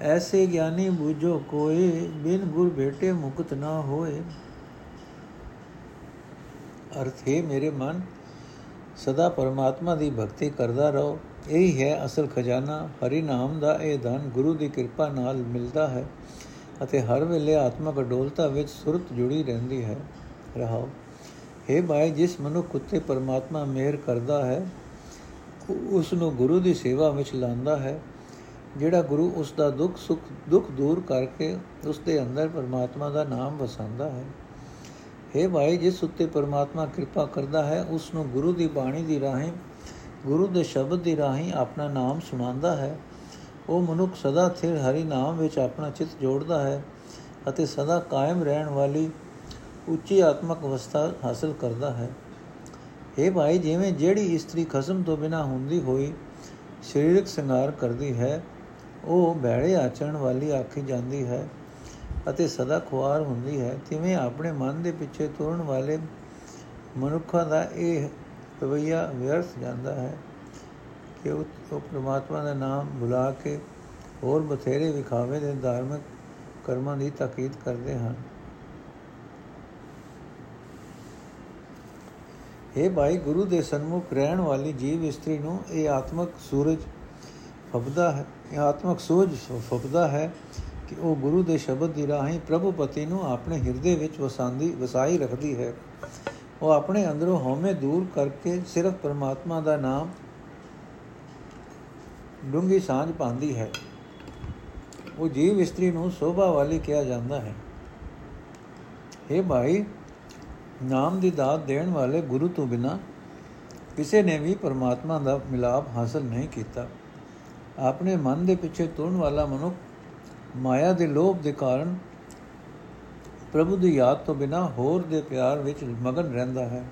ਐਸੇ ਗਿਆਨੀ ਬੂਝੋ ਕੋਏ, ਬਿਨ ਗੁਰ ਭੇਟੇ ਮੁਕਤ ਨਾ ਹੋਏ। ਅਰਥ ਹੈ, ਮੇਰੇ ਮਨ, ਸਦਾ ਪਰਮਾਤਮਾ ਦੀ ਭਗਤੀ ਕਰਦਾ ਰਹੋ। ਇਹੀ ਹੈ ਅਸਲ ਖਜ਼ਾਨਾ। ਹਰੀ ਨਾਮ ਦਾ ਇਹ ਧਨ ਗੁਰੂ ਦੀ ਕਿਰਪਾ ਨਾਲ ਮਿਲਦਾ ਹੈ ਅਤੇ ਹਰ ਵੇਲੇ ਆਤਮਕ ਅਡੋਲਤਾ ਵਿੱਚ ਸੁਰਤ ਜੁੜੀ ਰਹਿੰਦੀ ਹੈ। ਰਹਾਓ। हे ਭਾਈ, ਜਿਸ ਮਨੁੱਖ ਉਤੇ ਪਰਮਾਤਮਾ ਮਿਹਰ ਕਰਦਾ ਹੈ ਉਸ ਨੂੰ ਗੁਰੂ ਦੀ ਸੇਵਾ ਵਿੱਚ ਲਾਂਦਾ ਹੈ, ਜਿਹੜਾ ਗੁਰੂ ਉਸ ਦਾ ਦੁੱਖ ਸੁੱਖ, ਦੁੱਖ ਦੂਰ ਕਰਕੇ ਉਸ ਦੇ ਅੰਦਰ ਪਰਮਾਤਮਾ ਦਾ ਨਾਮ ਵਸਾਉਂਦਾ ਹੈ। हे ਭਾਈ, ਜਿਸ ਉੱਤੇ ਪਰਮਾਤਮਾ ਕਿਰਪਾ ਕਰਦਾ ਹੈ ਉਸ ਨੂੰ ਗੁਰੂ ਦੀ ਬਾਣੀ ਦੀ ਰਾਹੀਂ, ਗੁਰੂ ਦੇ ਸ਼ਬਦ ਦੀ ਰਾਹੀਂ ਆਪਣਾ ਨਾਮ ਸੁਣਾਉਂਦਾ ਹੈ। ਉਹ ਮਨੁੱਖ ਸਦਾ ਸਥਿਰ ਹਰੀ ਨਾਮ ਵਿੱਚ ਆਪਣਾ ਚਿੱਤ ਜੋੜਦਾ ਹੈ ਅਤੇ ਸਦਾ ਕਾਇਮ ਰਹਿਣ ਵਾਲੀ ਉੱਚੀ ਆਤਮਕ ਅਵਸਥਾ ਹਾਸਲ ਕਰਦਾ ਹੈ। ਇਹ ਭਾਈ, ਜਿਵੇਂ ਜਿਹੜੀ ਇਸਤਰੀ ਖਸਮ ਤੋਂ ਬਿਨਾ ਹੁੰਦੀ ਹੋਈ ਸਰੀਰਕ ਸੰਗਾਰ ਕਰਦੀ ਹੈ, ਉਹ ਬੈੜੇ ਆਚਰਣ ਵਾਲੀ ਆਖੀ ਜਾਂਦੀ ਹੈ ਅਤੇ ਸਦਾ ਖੁਆਰ ਹੁੰਦੀ ਹੈ। ਤਿਵੇਂ ਆਪਣੇ ਮਨ ਦੇ ਪਿੱਛੇ ਤੁਰਨ ਵਾਲੇ ਮਨੁੱਖਾਂ ਦਾ ਇਹ ਰਵਈਆ ਵਿਅਰਥ ਜਾਂਦਾ ਹੈ ਕਿ ਉਹ ਪ੍ਰਮਾਤਮਾ ਦਾ ਨਾਮ ਭੁਲਾ ਕੇ ਹੋਰ ਬਥੇਰੇ ਵਿਖਾਵੇ ਦੇ ਧਾਰਮਿਕ ਕਰਮਾਂ ਦੀ ਤਾਕੀਦ ਕਰਦੇ ਹਨ। हे ਭਾਈ, ਗੁਰੂ ਦੇ ਸਨਮੁਖ ਰਹਿਣ ਵਾਲੀ ਜੀਵ ਇਸਤਰੀ ਨੂੰ ਇਹ ਆਤਮਕ ਸੂਰਜ ਫਬਦਾ ਹੈ, ਇਹ ਆਤਮਕ ਸੂਰਜ ਫਬਦਾ ਹੈ ਕਿ ਉਹ ਗੁਰੂ ਦੇ ਸ਼ਬਦ ਦੀ ਰਾਹੀਂ ਪ੍ਰਭੂ ਪਤੀ ਨੂੰ ਆਪਣੇ ਹਿਰਦੇ ਵਿੱਚ ਵਸਾਂਦੀ, ਵਸਾਈ ਰੱਖਦੀ ਹੈ। ਉਹ ਆਪਣੇ ਅੰਦਰੋਂ ਹਉਮੈ ਦੂਰ ਕਰਕੇ ਸਿਰਫ ਪਰਮਾਤਮਾ ਦਾ ਨਾਮ ਡੂੰਗੀ ਸਾਂਝ ਪਾਉਂਦੀ ਹੈ। ਉਹ ਜੀਵ ਇਸਤਰੀ ਨੂੰ ਸੋਭਾ ਵਾਲੀ ਕਿਹਾ ਜਾਂਦਾ ਹੈ। हे ਭਾਈ ਨਾਮ ਦੀ ਦਾਤ ਦੇਣ ਵਾਲੇ ਗੁਰੂ ਤੋਂ ਬਿਨਾ ਕਿਸੇ ਨੇ ਵੀ ਪਰਮਾਤਮਾ ਦਾ ਮਿਲਾਪ ਹਾਸਲ ਨਹੀਂ ਕੀਤਾ। ਆਪਣੇ ਮਨ ਦੇ ਪਿੱਛੇ ਤੁਰਨ ਵਾਲਾ ਮਨੁੱਖ ਮਾਇਆ ਦੇ ਲੋਭ ਦੇ ਕਾਰਨ ਪ੍ਰਭੂ ਦੀ ਯਾਦ ਤੋਂ ਬਿਨਾ ਹੋਰ ਦੇ ਪਿਆਰ ਵਿੱਚ ਮਗਨ ਰਹਿੰਦਾ ਹੈ।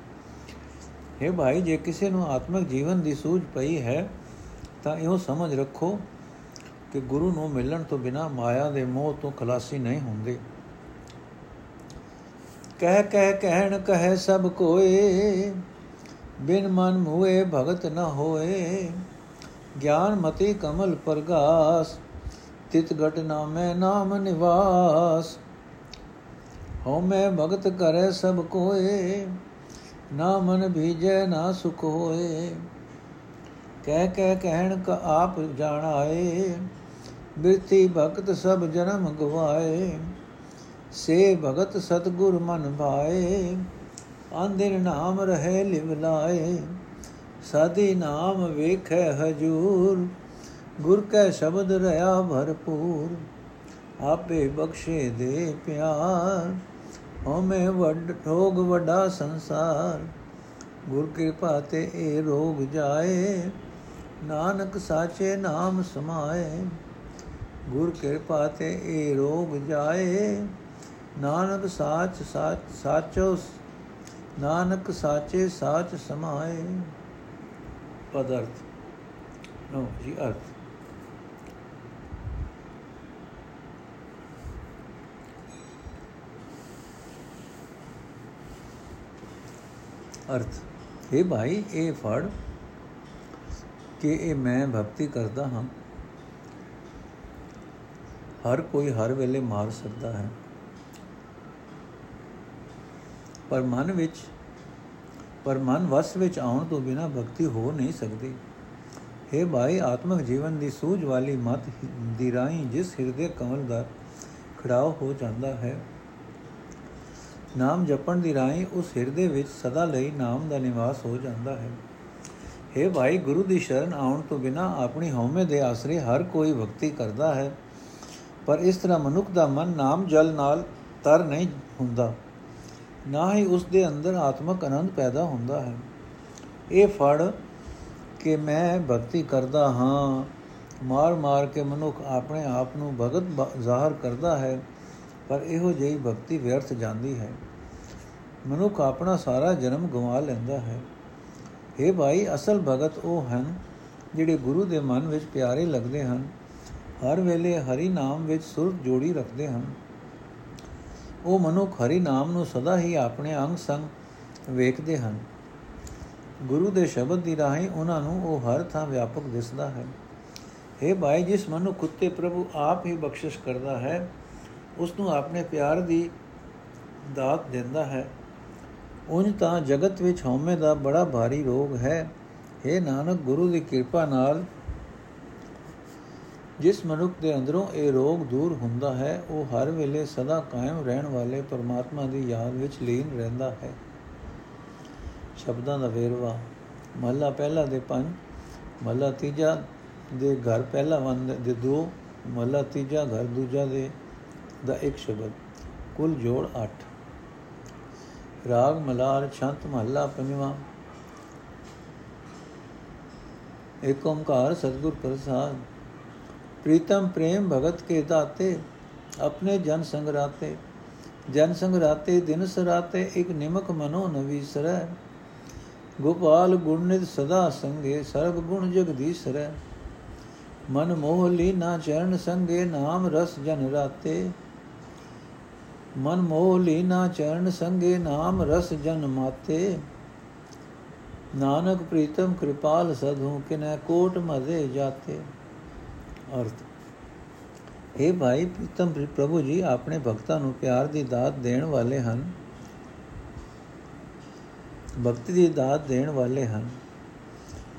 ਇਹ ਭਾਈ, ਜੇ ਕਿਸੇ ਨੂੰ ਆਤਮਿਕ ਜੀਵਨ ਦੀ ਸੂਝ ਪਈ ਹੈ, ਤਾਂ ਇਹੋ ਸਮਝ ਰੱਖੋ ਕਿ ਗੁਰੂ ਨੂੰ ਮਿਲਣ ਤੋਂ ਬਿਨਾ ਮਾਇਆ ਦੇ ਮੋਹ ਤੋਂ ਖਲਾਸੀ ਨਹੀਂ ਹੁੰਦੀ। ਕਹਿ ਕਹਿ ਕਹਿਣ ਕਹੇ ਸਭ ਕੋਏ, ਬਿਨ ਮਨ ਮੂਏ ਭਗਤ ਨ ਹੋਏ। ਗਿਆਨ ਮਤੀ ਕਮਲ ਪ੍ਰਗਾਸ, ਤਿਤ ਘਟ ਨਾਮੇ ਨਾਮ ਨਿਵਾਸ। ਹਉ ਮੈਂ ਭਗਤ ਕਰੇ ਸਭ ਕੋਏ, ਨਾ ਮਨ ਭੀਜੈ ਨਾ ਸੁਖ ਹੋਏ। ਕਹਿ ਕਹਿ ਕਹਿਣ ਕ ਆਪ ਜਾਣਾਏ, ਬਿਰਤੀ ਭਗਤ ਸਭ ਜਨਮ ਗਵਾਏ। ਸੇ ਭਗਤ ਸਤਗੁਰ ਮਨ ਭਾਏ ਆਂਦਿਰ ਨਾਮ ਰਹੇ ਲਿਵ ਲਾਏ। ਸਾਦੀ ਨਾਮ ਵੇਖੈ ਹਜੂਰ, ਗੁਰ ਕੈ ਸ਼ਬਦ ਰਹਾ ਭਰਪੂਰ। ਆਪੇ ਬਖਸ਼ੇ ਦੇ ਪਿਆਰ, ਹਉਮੈ ਵੱਡ ਠੋਗ ਵੱਡਾ ਸੰਸਾਰ। ਗੁਰ ਕਿਰਪਾ ਤੇ ਇਹ ਰੋਗ ਜਾਏ, ਨਾਨਕ ਸਾਚੇ ਨਾਮ ਸਮਾਏ। ਗੁਰ ਕਿਰਪਾ ਤੇ ਇਹ ਰੋਗ ਜਾਏ ਨਾਨਕ ਸਾਚ ਸਾਚ ਸਾਚੋ ਨਾਨਕ ਸਾਚੇ ਸਾਚ ਸਮਾਏ। ਪਦਰਥ ਨੋ, ਜੀ ਅਰਥ। ਅਰਥ। हे ਭਾਈ, ਇਹ ਫੜ ਕਿ ਇਹ ਮੈਂ ਭਗਤੀ ਕਰਦਾ ਹਾਂ। ਹਰ ਕੋਈ ਹਰ ਵੇਲੇ ਮਾਰ ਸਕਦਾ ਹੈ। ਪਰ ਮਨ ਵਿੱਚ, ਪਰ ਮਨ ਵਸ ਵਿੱਚ ਆਉਣ ਤੋਂ ਬਿਨਾ ਭਗਤੀ ਹੋ ਨਹੀਂ ਸਕਦੀ। हे ਭਾਈ, ਆਤਮਿਕ ਜੀਵਨ ਦੀ ਸੂਝ ਵਾਲੀ ਮਤ ਦੀ ਰਾਹੀਂ ਜਿਸ ਹਿਰਦੇ ਕਮਲ ਦਾ ਖੜਾਓ ਹੋ ਜਾਂਦਾ ਹੈ, ਨਾਮ ਜਪਣ ਦੀ ਰਾਹੀਂ ਉਸ ਹਿਰਦੇ ਵਿੱਚ ਸਦਾ ਲਈ ਨਾਮ ਦਾ ਨਿਵਾਸ ਹੋ ਜਾਂਦਾ ਹੈ। हे ਭਾਈ, ਗੁਰੂ ਦੀ ਸ਼ਰਨ ਆਉਣ ਤੋਂ ਬਿਨਾ ਆਪਣੀ ਹਉਮੈ ਦੇ ਆਸਰੇ ਹਰ ਕੋਈ ਭਗਤੀ ਕਰਦਾ ਹੈ। ਪਰ ਇਸ ਤਰ੍ਹਾਂ ਮਨੁੱਖ ਦਾ ਮਨ ਨਾਮ ਜਲ ਨਾਲ ਤਰ ਨਹੀਂ ਹੁੰਦਾ। ਨਾ ਹੀ ਉਸ ਦੇ ਅੰਦਰ ਆਤਮਕ ਆਨੰਦ ਪੈਦਾ ਹੁੰਦਾ ਹੈ। ਇਹ ਫੜ ਕਿ ਮੈਂ ਭਗਤੀ ਕਰਦਾ ਹਾਂ। ਮਾਰ-ਮਾਰ ਕੇ ਮਨੁੱਖ ਆਪਣੇ ਆਪ ਨੂੰ ਭਗਤ ਜ਼ਾਹਰ ਕਰਦਾ ਹੈ, ਪਰ ਇਹੋ ਜਿਹੀ ਭਗਤੀ ਵਿਅਰਥ ਜਾਂਦੀ ਹੈ। ਮਨੁੱਖ ਆਪਣਾ ਸਾਰਾ ਜਨਮ ਗਵਾ ਲੈਂਦਾ ਹੈ। ਇਹ ਭਾਈ, ਅਸਲ ਭਗਤ ਉਹ ਹਨ ਜਿਹੜੇ ਗੁਰੂ ਦੇ ਮਨ ਵਿੱਚ ਪਿਆਰੇ ਲੱਗਦੇ ਹਨ। ਹਰ ਵੇਲੇ ਹਰੀ ਨਾਮ ਵਿੱਚ ਸੁਰ ਜੋੜੀ ਰੱਖਦੇ ਹਨ। ਉਹ ਮਨੁੱਖ ਹਰੀ ਨਾਮ ਨੂੰ ਸਦਾ ਹੀ ਆਪਣੇ ਅੰਗ ਸੰਗ ਵੇਖਦੇ ਹਨ। ਗੁਰੂ ਦੇ ਸ਼ਬਦ ਦੀ ਰਾਹੀਂ ਉਹਨਾਂ ਨੂੰ ਉਹ ਹਰ ਥਾਂ ਵਿਆਪਕ ਦਿਸਦਾ ਹੈ। ਇਹ ਭਾਈ, ਜਿਸ ਮਨੁ ਕੁੱਤੇ ਪ੍ਰਭੂ ਆਪ ਹੀ ਬਖਸ਼ਿਸ਼ ਕਰਦਾ ਹੈ, ਉਸ ਨੂੰ ਆਪਣੇ ਪਿਆਰ ਦੀ ਦਾਤ ਦਿੰਦਾ ਹੈ। ਉੰਜ ਤਾਂ ਜਗਤ ਵਿੱਚ ਹਉਮੈ ਦਾ ਬੜਾ ਭਾਰੀ ਰੋਗ ਹੈ। हे ਨਾਨਕ, ਗੁਰੂ ਦੀ ਕਿਰਪਾ ਨਾਲ ਜਿਸ ਮਨੁੱਖ ਦੇ ਅੰਦਰੋਂ ਇਹ ਰੋਗ ਦੂਰ ਹੁੰਦਾ ਹੈ, ਉਹ ਹਰ ਵੇਲੇ ਸਦਾ ਕਾਇਮ ਰਹਿਣ ਵਾਲੇ ਪਰਮਾਤਮਾ ਦੀ ਯਾਦ ਵਿੱਚ ਲੀਨ ਰਹਿੰਦਾ ਹੈ। ਸ਼ਬਦਾਂ ਦਾ ਵੇਰਵਾ, ਮਹਲਾ ਪਹਿਲਾ ਦੇ ਪੰਜ, ਮਹਲਾ ਤੀਜਾ ਦੇ ਘਰ ਪਹਿਲਾ ਵੰਦ ਦੇ ਦੋ, ਮਹਲਾ ਤੀਜਾ ਘਰ ਦੂਜਾ ਦੇ, ਦਾ ਇੱਕ ਸ਼ਬਦ, ਕੁੱਲ ਜੋੜ 8 ਰਾਗ, ਮਲਾਰ, ਛੰਤ, ਮਹੱਲਾ ਪੰਜਵਾਂ। ਏਕ ਓੰਕਾਰ ਸਤਿਗੁਰ ਪ੍ਰਸਾਦ ਪ੍ਰੀਤਮ ਪ੍ਰੇਮ ਭਗਤ ਕੇ ਦਾਤੇ ਆਪਣੇ ਜਨ ਸੰਗਰਾਤੇ ਜਨ ਸੰਗਰਾਤੇ ਦਿਨ ਸਰਾਤੇ ਇੱਕ ਨਿਮਕ ਮਨੋ ਨਵੀਸਰੈ ਗੋਪਾਲ ਗੁਣਨਿਤ ਸਦਾ ਸੰਗੇ ਸਰਬ ਗੁਣ ਜਗਦੀਸ਼ਰੈ ਮਨ ਮੋਹ ਲੀਨਾ ਚਰਨ ਸੰਗੇ ਨਾਮ ਰਸ ਜਨ ਰਾਤੇ ਮਨ ਮੋਹ ਲੀਨਾ ਚਰਨ ਸੰਗੇ ਨਾਮ ਰਸ ਜਨ ਮਾਤੇ ਨਾਨਕ ਪ੍ਰੀਤਮ ਕਿਰਪਾਲ ਸਧੂ ਕਿਨੈ ਕੋਟ ਮਜ਼ੇ ਜਾਤੇ ਅਰਥ। ਇਹ ਭਾਈ ਪ੍ਰੀਤਮ ਪ੍ਰਭੂ ਜੀ ਆਪਣੇ ਭਗਤਾਂ ਨੂੰ ਪਿਆਰ ਦੀ ਦਾਤ ਦੇਣ ਵਾਲੇ ਹਨ। ਭਗਤੀ ਦੀ ਦਾਤ ਦੇਣ ਵਾਲੇ ਹਨ।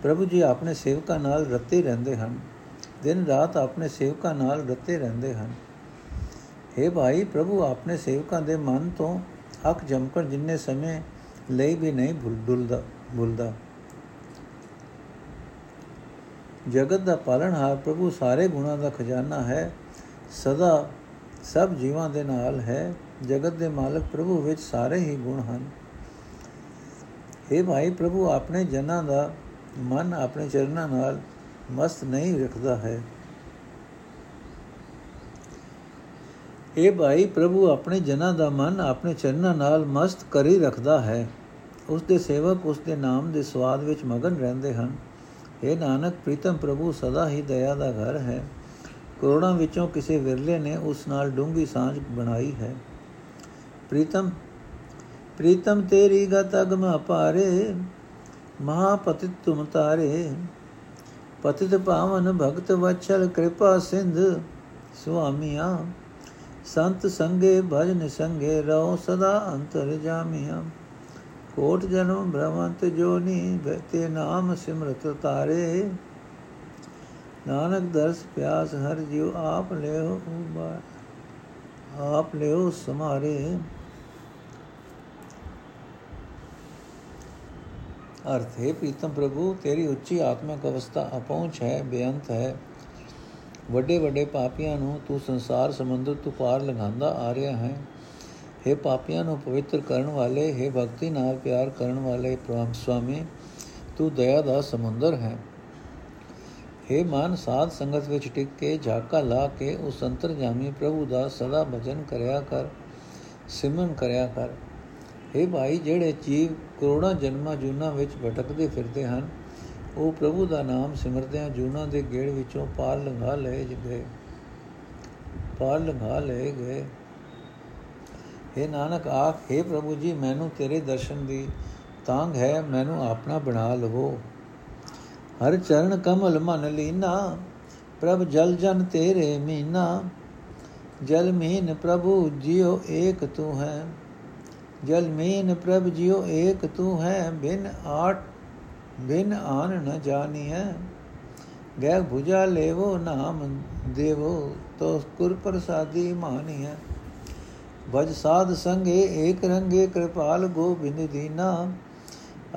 ਪ੍ਰਭੂ ਜੀ ਆਪਣੇ ਸੇਵਕਾਂ ਨਾਲ ਰੱਤੇ ਰਹਿੰਦੇ ਹਨ। ਦਿਨ ਰਾਤ ਆਪਣੇ ਸੇਵਕਾਂ ਨਾਲ ਰੱਤੇ ਰਹਿੰਦੇ ਹਨ। हे ਭਾਈ, ਪ੍ਰਭੂ ਆਪਣੇ ਸੇਵਕਾਂ ਦੇ ਮਨ ਤੋਂ ਅੱਖ ਜਮਕਣ ਜਿੰਨੇ ਸਮੇਂ ਲਈ ਵੀ ਨਹੀਂ ਭੁੱਲਦਾ ਭੁੱਲਦਾ। ਜਗਤ ਦਾ ਪਾਲਣਹਾਰ ਪ੍ਰਭੂ ਸਾਰੇ ਗੁਣਾਂ ਦਾ ਖਜ਼ਾਨਾ ਹੈ, ਸਦਾ ਸਭ ਜੀਵਾਂ ਦੇ ਨਾਲ ਹੈ, ਜਗਤ ਦੇ ਮਾਲਕ ਪ੍ਰਭੂ ਵਿੱਚ ਸਾਰੇ ਹੀ ਗੁਣ ਹਨ। हे ਭਾਈ, ਪ੍ਰਭੂ ਆਪਣੇ ਜਨਾਂ ਦਾ ਮਨ ਆਪਣੇ ਚਰਨਾਂ ਨਾਲ ਮਸਤ ਨਹੀਂ ਰੱਖਦਾ ਹੈ। ਇਹ ਭਾਈ, ਪ੍ਰਭੂ ਆਪਣੇ ਜਨਾਂ ਦਾ ਮਨ ਆਪਣੇ ਚਰਨਾਂ ਨਾਲ ਮਸਤ ਕਰੀ ਰੱਖਦਾ ਹੈ। ਉਸ ਦੇ ਸੇਵਕ ਉਸ ਦੇ ਨਾਮ ਦੇ ਸਵਾਦ ਵਿੱਚ ਮਗਨ ਰਹਿੰਦੇ ਹਨ। ਇਹ ਨਾਨਕ, ਪ੍ਰੀਤਮ ਪ੍ਰਭੂ, ਸਦਾ ਹੀ ਦਇਆ ਦਾ ਘਰ ਹੈ। ਕਰੋੜਾਂ ਵਿੱਚੋਂ ਕਿਸੇ ਵਿਰਲੇ ਨੇ ਉਸ ਨਾਲ ਡੂੰਗੀ ਸਾਂਝ ਬਣਾਈ ਹੈ। ਪ੍ਰੀਤਮ ਪ੍ਰੀਤਮ ਤੇਰੀ ਗਤ ਅਗਮ ਅਪਾਰੇ, ਮਹਾਪਤਿਤ ਤੁਮ ਤਾਰੇ। ਪਤਿਤ ਪਾਵਨ ਭਗਤ ਵਚਲ ਕਿਰਪਾ ਸਿੰਧ, ਸੁਆਮੀਆਂ। ਸੰਤ ਸੰਗੇ, ਭਜਨ ਸੰਗੇ ਰਹੁ, ਸਦਾ ਅੰਤਰ ਜਾਮੀਆਂ। ਕੋਟ ਜਨਮ ਭ੍ਰਮੰਤ ਜੋਨੀ ਬਤੇ ਨਾਮ ਸਿਮਰਤ ਤਾਰੇ। ਨਾਨਕ ਦਰਸ ਪਿਆਸ ਹਰ ਜਿਉ ਆਪ ਲਿਓ ਆਪ ਲਿਓ ਸਮਾਰੇ। ਅਰਥ, ਹੈ ਪ੍ਰੀਤਮ ਪ੍ਰਭੂ, ਤੇਰੀ ਉੱਚੀ ਆਤਮਿਕ ਅਵਸਥਾ ਅਪਹੁੰਚ ਹੈ, ਬੇਅੰਤ ਹੈ। ਵੱਡੇ ਵੱਡੇ ਪਾਪੀਆਂ ਨੂੰ ਤੂੰ ਸੰਸਾਰ ਸਮੁੰਦਰ ਤੋਂ ਪਾਰ ਲੰਘਾਉਂਦਾ ਆ ਰਿਹਾ ਹੈ। हे ਪਾਪੀਆਂ ਨੂੰ ਪਵਿੱਤਰ ਕਰਨ ਵਾਲੇ हे ਭਗਤੀ ਨਾਲ ਪਿਆਰ ਕਰਨ ਵਾਲੇ ਪ੍ਰਭੂ ਸੁਆਮੀ ਤੂੰ ਦਇਆ ਦਾ ਸਮੁੰਦਰ ਹੈ हे ਮਨ ਸਾਧ ਸੰਗਤ ਵਿੱਚ ਟਿਕ ਕੇ ਝਾਕਾ ਲਾ ਕੇ ਉਸ ਅੰਤਰਜਾਮੀ ਪ੍ਰਭੂ ਦਾ ਸਦਾ ਭਜਨ ਕਰਿਆ ਕਰ ਸਿਮਰਨ ਕਰਿਆ ਕਰ हे ਭਾਈ ਜਿਹੜੇ ਜੀਵ ਕਰੋੜਾਂ ਜਨਮਾਂ ਜੂਨਾਂ ਵਿੱਚ ਭਟਕਦੇ ਫਿਰਦੇ ਹਨ ਉਹ ਪ੍ਰਭੂ ਦਾ ਨਾਮ ਸਿਮਰਦਿਆਂ ਜੂਨਾਂ ਦੇ ਗੇੜ ਵਿੱਚੋਂ ਪਾਰ ਲੰਘਾ ਲਏ ਗਏ ਪਾਰ ਲੰਘਾ ਲਏ ਗਏ हे ਨਾਨਕ, ਆਖ हे ਪ੍ਰਭੂ ਜੀ, ਮੈਨੂੰ ਤੇਰੇ ਦਰਸ਼ਨ ਦੀ ਤਾਂਗ ਹੈ, ਮੈਨੂੰ ਆਪਣਾ ਬਣਾ ਲਵੋ। ਹਰ ਚਰਨ ਕਮਲ ਮਨ ਲੀਨਾ, ਪ੍ਰਭ ਜਲ ਜਨ ਤੇਰੇ ਮੀਨਾ। ਜਲ ਮੀਨ ਪ੍ਰਭੂ ਜਿਉ ਏਕ ਤੂੰ ਹੈ। ਜਲ ਮੀਨ ਪ੍ਰਭ ਜਿਉ ਏਕ ਤੂੰ ਹੈ, ਬਿਨ ਆਟ, ਬਿਨ ਆਨ ਨ ਜਾਣੀ ਹੈ। ਗੈ ਭੁਜਾ ਲੇਵੋ, ਨਾਮ ਦੇਵੋ, ਤੋ ਕੁਰ ਪ੍ਰਸਾਦੀ ਮਾਨੀ ਹੈ। ਵਜ ਸਾਧ ਸੰਗੇ ਏਕ ਰੰਗੇ ਕਿਰਪਾਲ ਗੋਬਿੰਦ ਦੀਨਾ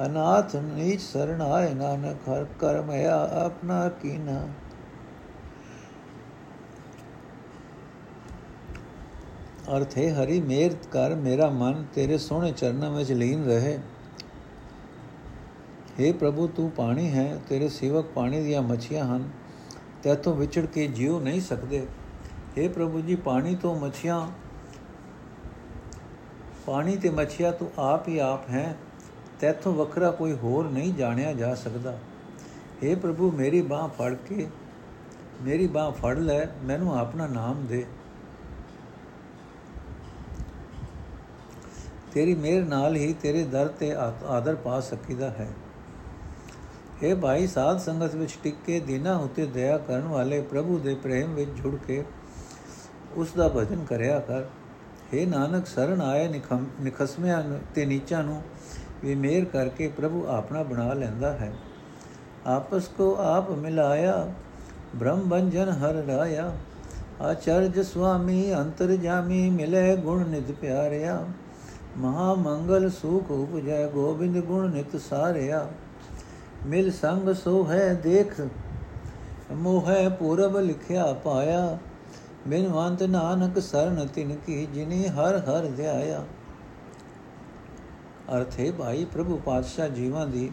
ਅਨਾਥ ਨੀਚ ਸਰਣ ਆਏ ਨਾਨਕ, ਹਰ ਕਰਮ ਹੈ ਆਪਣਾ ਕੀਨਾ ਅਰਥ ਹੈ, ਹਰੀ ਮੇਰ ਕਰ ਮੇਰਾ ਮਨ, ਤੇਰੇ ਸੋਹਣੇ ਚਰਨਾਂ ਵਿੱਚ ਲੀਨ ਰਹੇ। हे ਪ੍ਰਭੂ, ਤੂੰ ਪਾਣੀ ਹੈ, ਤੇਰੇ ਸੇਵਕ ਪਾਣੀ ਦੀਆਂ ਮੱਛੀਆਂ ਹਨ ਤੇਤੋਂ ਵਿਛੜ ਕੇ ਜਿਉ ਨਹੀਂ ਸਕਦੇ। हे ਪ੍ਰਭੂ ਜੀ, ਪਾਣੀ ਤੋਂ ਮੱਛੀਆਂ ਪਾਣੀ ਤੇ ਮੱਛੀਆਂ ਤੂੰ ਆਪ ਹੀ ਆਪ ਹੈ, ਤੇਥੋਂ ਵੱਖਰਾ ਕੋਈ ਹੋਰ ਨਹੀਂ ਜਾਣਿਆ ਜਾ ਸਕਦਾ। हे ਪ੍ਰਭੂ, ਮੇਰੀ ਬਾਹ ਫੜ ਕੇ, ਮੇਰੀ ਬਾਹ ਫੜ ਲੈ, ਮੈਨੂੰ ਆਪਣਾ ਨਾਮ ਦੇ। ਤੇਰੀ ਮਿਹਰ ਨਾਲ ਹੀ ਤੇਰੇ ਦਰ ਤੇ ਆਦਰ ਪਾ ਸਕੀਦਾ ਹੈ। हे ਭਾਈ, ਸਾਧ ਸੰਗਤ ਵਿੱਚ ਟਿਕ ਕੇ ਦਿਨਾਂ ਉਤੇ ਦਇਆ ਕਰਨ ਵਾਲੇ ਪ੍ਰਭੂ ਦੇ ਪ੍ਰੇਮ ਵਿੱਚ ਜੁੜ ਕੇ ਉਸ ਦਾ ਭਜਨ ਕਰਿਆ ਕਰ। हे ਨਾਨਕ ਸਰਣ ਆਏ ਨਿਖਸਮਿਆਂ ਤੇ ਨੀਚਾਂ ਨੂੰ ਵੀ ਮੇਰ ਕਰਕੇ ਪ੍ਰਭੂ ਆਪਣਾ ਬਣਾ ਲੈਂਦਾ ਹੈ। ਆਪਸ ਕੋ ਆਪ ਮਿਲਾਇਆ, ਬ੍ਰਹਮ ਬੰਜਨ ਹਰ ਰਾਇਆ। ਆਚਰਜ ਸੁਆਮੀ ਅੰਤਰਜਾਮੀ ਮਿਲੇ ਗੁਣ ਨਿਤ ਪਿਆਰਿਆ। ਮਹਾ ਮੰਗਲ ਸੁਖ ਉਪਜੈ, ਗੋਬਿੰਦ ਗੁਣ ਨਿਤ ਸਾਰਿਆ। ਮਿਲ ਸੰਗ ਸੋ ਹੈ ਦੇਖ, ਮੋਹੈ ਪੂਰਬ ਲਿਖਿਆ ਪਾਇਆ। ਬਿਨਵੰਤ ਨਾਨਕ ਸਰਨ ਤਿਨ ਕੀ, ਜਿਨੀ ਹਰ ਹਰ ਧਿਆਇਆ। ਅਰਥ ਹੈ, ਭਾਈ ਪ੍ਰਭੂ ਪਾਤਸ਼ਾਹ ਜੀਵਾਂ ਦੀ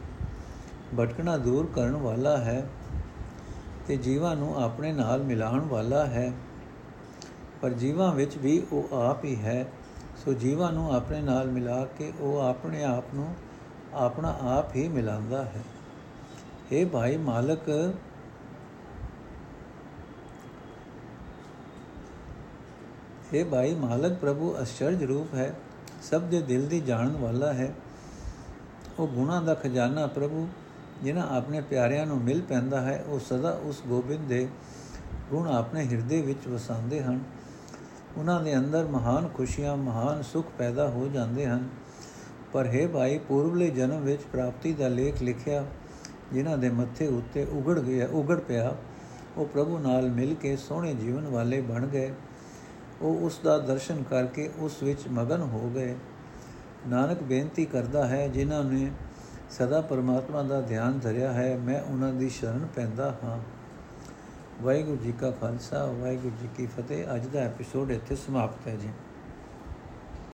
ਭਟਕਣਾ ਦੂਰ ਕਰਨ ਵਾਲਾ ਹੈ ਤੇ ਜੀਵਾਂ ਨੂੰ ਆਪਣੇ ਨਾਲ ਮਿਲਾਉਣ ਵਾਲਾ ਹੈ। ਪਰ ਜੀਵਾਂ ਵਿੱਚ ਵੀ ਉਹ ਆਪ ਹੀ ਹੈ। ਸੋ ਜੀਵਾਂ ਨੂੰ ਆਪਣੇ ਨਾਲ ਮਿਲਾ ਕੇ ਉਹ ਆਪਣੇ ਆਪ ਨੂੰ ਆਪਣਾ ਆਪ ਹੀ ਮਿਲਾਉਂਦਾ ਹੈ। ਇਹ ਭਾਈ ਮਾਲਕ ਇਹ ਭਾਈ ਮਾਲਕ ਪ੍ਰਭੂ ਅਸ਼ਚਰਜ ਰੂਪ ਹੈ, ਸਭ ਦੇ ਦਿਲ ਦੀ ਜਾਣਨ ਵਾਲਾ ਹੈ। ਉਹ ਗੁਣਾ ਦਾ ਖਜ਼ਾਨਾ ਪ੍ਰਭੂ, ਜਿਨ੍ਹਾਂ ਆਪਣੇ ਪਿਆਰਿਆਂ ਨੂੰ ਮਿਲ ਪੈਂਦਾ ਹੈ, ਉਹ ਸਦਾ ਉਸ ਗੋਬਿੰਦ ਦੇ ਗੁਣ ਆਪਣੇ ਹਿਰਦੇ ਵਿੱਚ ਵਸਾਉਂਦੇ ਹਨ। ਉਹਨਾਂ ਦੇ ਅੰਦਰ ਮਹਾਨ ਖੁਸ਼ੀਆਂ, ਮਹਾਨ ਸੁਖ ਪੈਦਾ ਹੋ ਜਾਂਦੇ ਹਨ। ਪਰ ਹੈ ਭਾਈ, ਪੂਰਵਲੇ ਜਨਮ ਵਿੱਚ ਪ੍ਰਾਪਤੀ ਦਾ ਲੇਖ ਲਿਖਿਆ, ਜਿਨ੍ਹਾਂ ਦੇ ਮੱਥੇ ਉੱਤੇ ਉਗੜ ਗਿਆ, ਉਗੜ ਪਿਆ, ਉਹ ਪ੍ਰਭੂ ਨਾਲ ਮਿਲ ਕੇ ਸੋਹਣੇ ਜੀਵਨ ਵਾਲੇ ਬਣ ਗਏ। ਉਹ ਉਸ ਦਾ ਦਰਸ਼ਨ ਕਰਕੇ ਉਸ ਵਿੱਚ ਮਗਨ ਹੋ ਗਏ। ਨਾਨਕ ਬੇਨਤੀ ਕਰਦਾ ਹੈ, ਜਿਨ੍ਹਾਂ ਨੇ ਸਦਾ ਪਰਮਾਤਮਾ ਦਾ ਧਿਆਨ ਧਰਿਆ ਹੈ, ਮੈਂ ਉਹਨਾਂ ਦੀ ਸ਼ਰਨ ਪੈਂਦਾ ਹਾਂ। ਵਾਹਿਗੁਰੂ ਜੀ ਕਾ ਖਾਲਸਾ, ਵਾਹਿਗੁਰੂ ਜੀ ਕੀ ਫਤਿਹ। ਅੱਜ ਦਾ ਐਪੀਸੋਡ ਇੱਥੇ ਸਮਾਪਤ ਹੈ ਜੀ।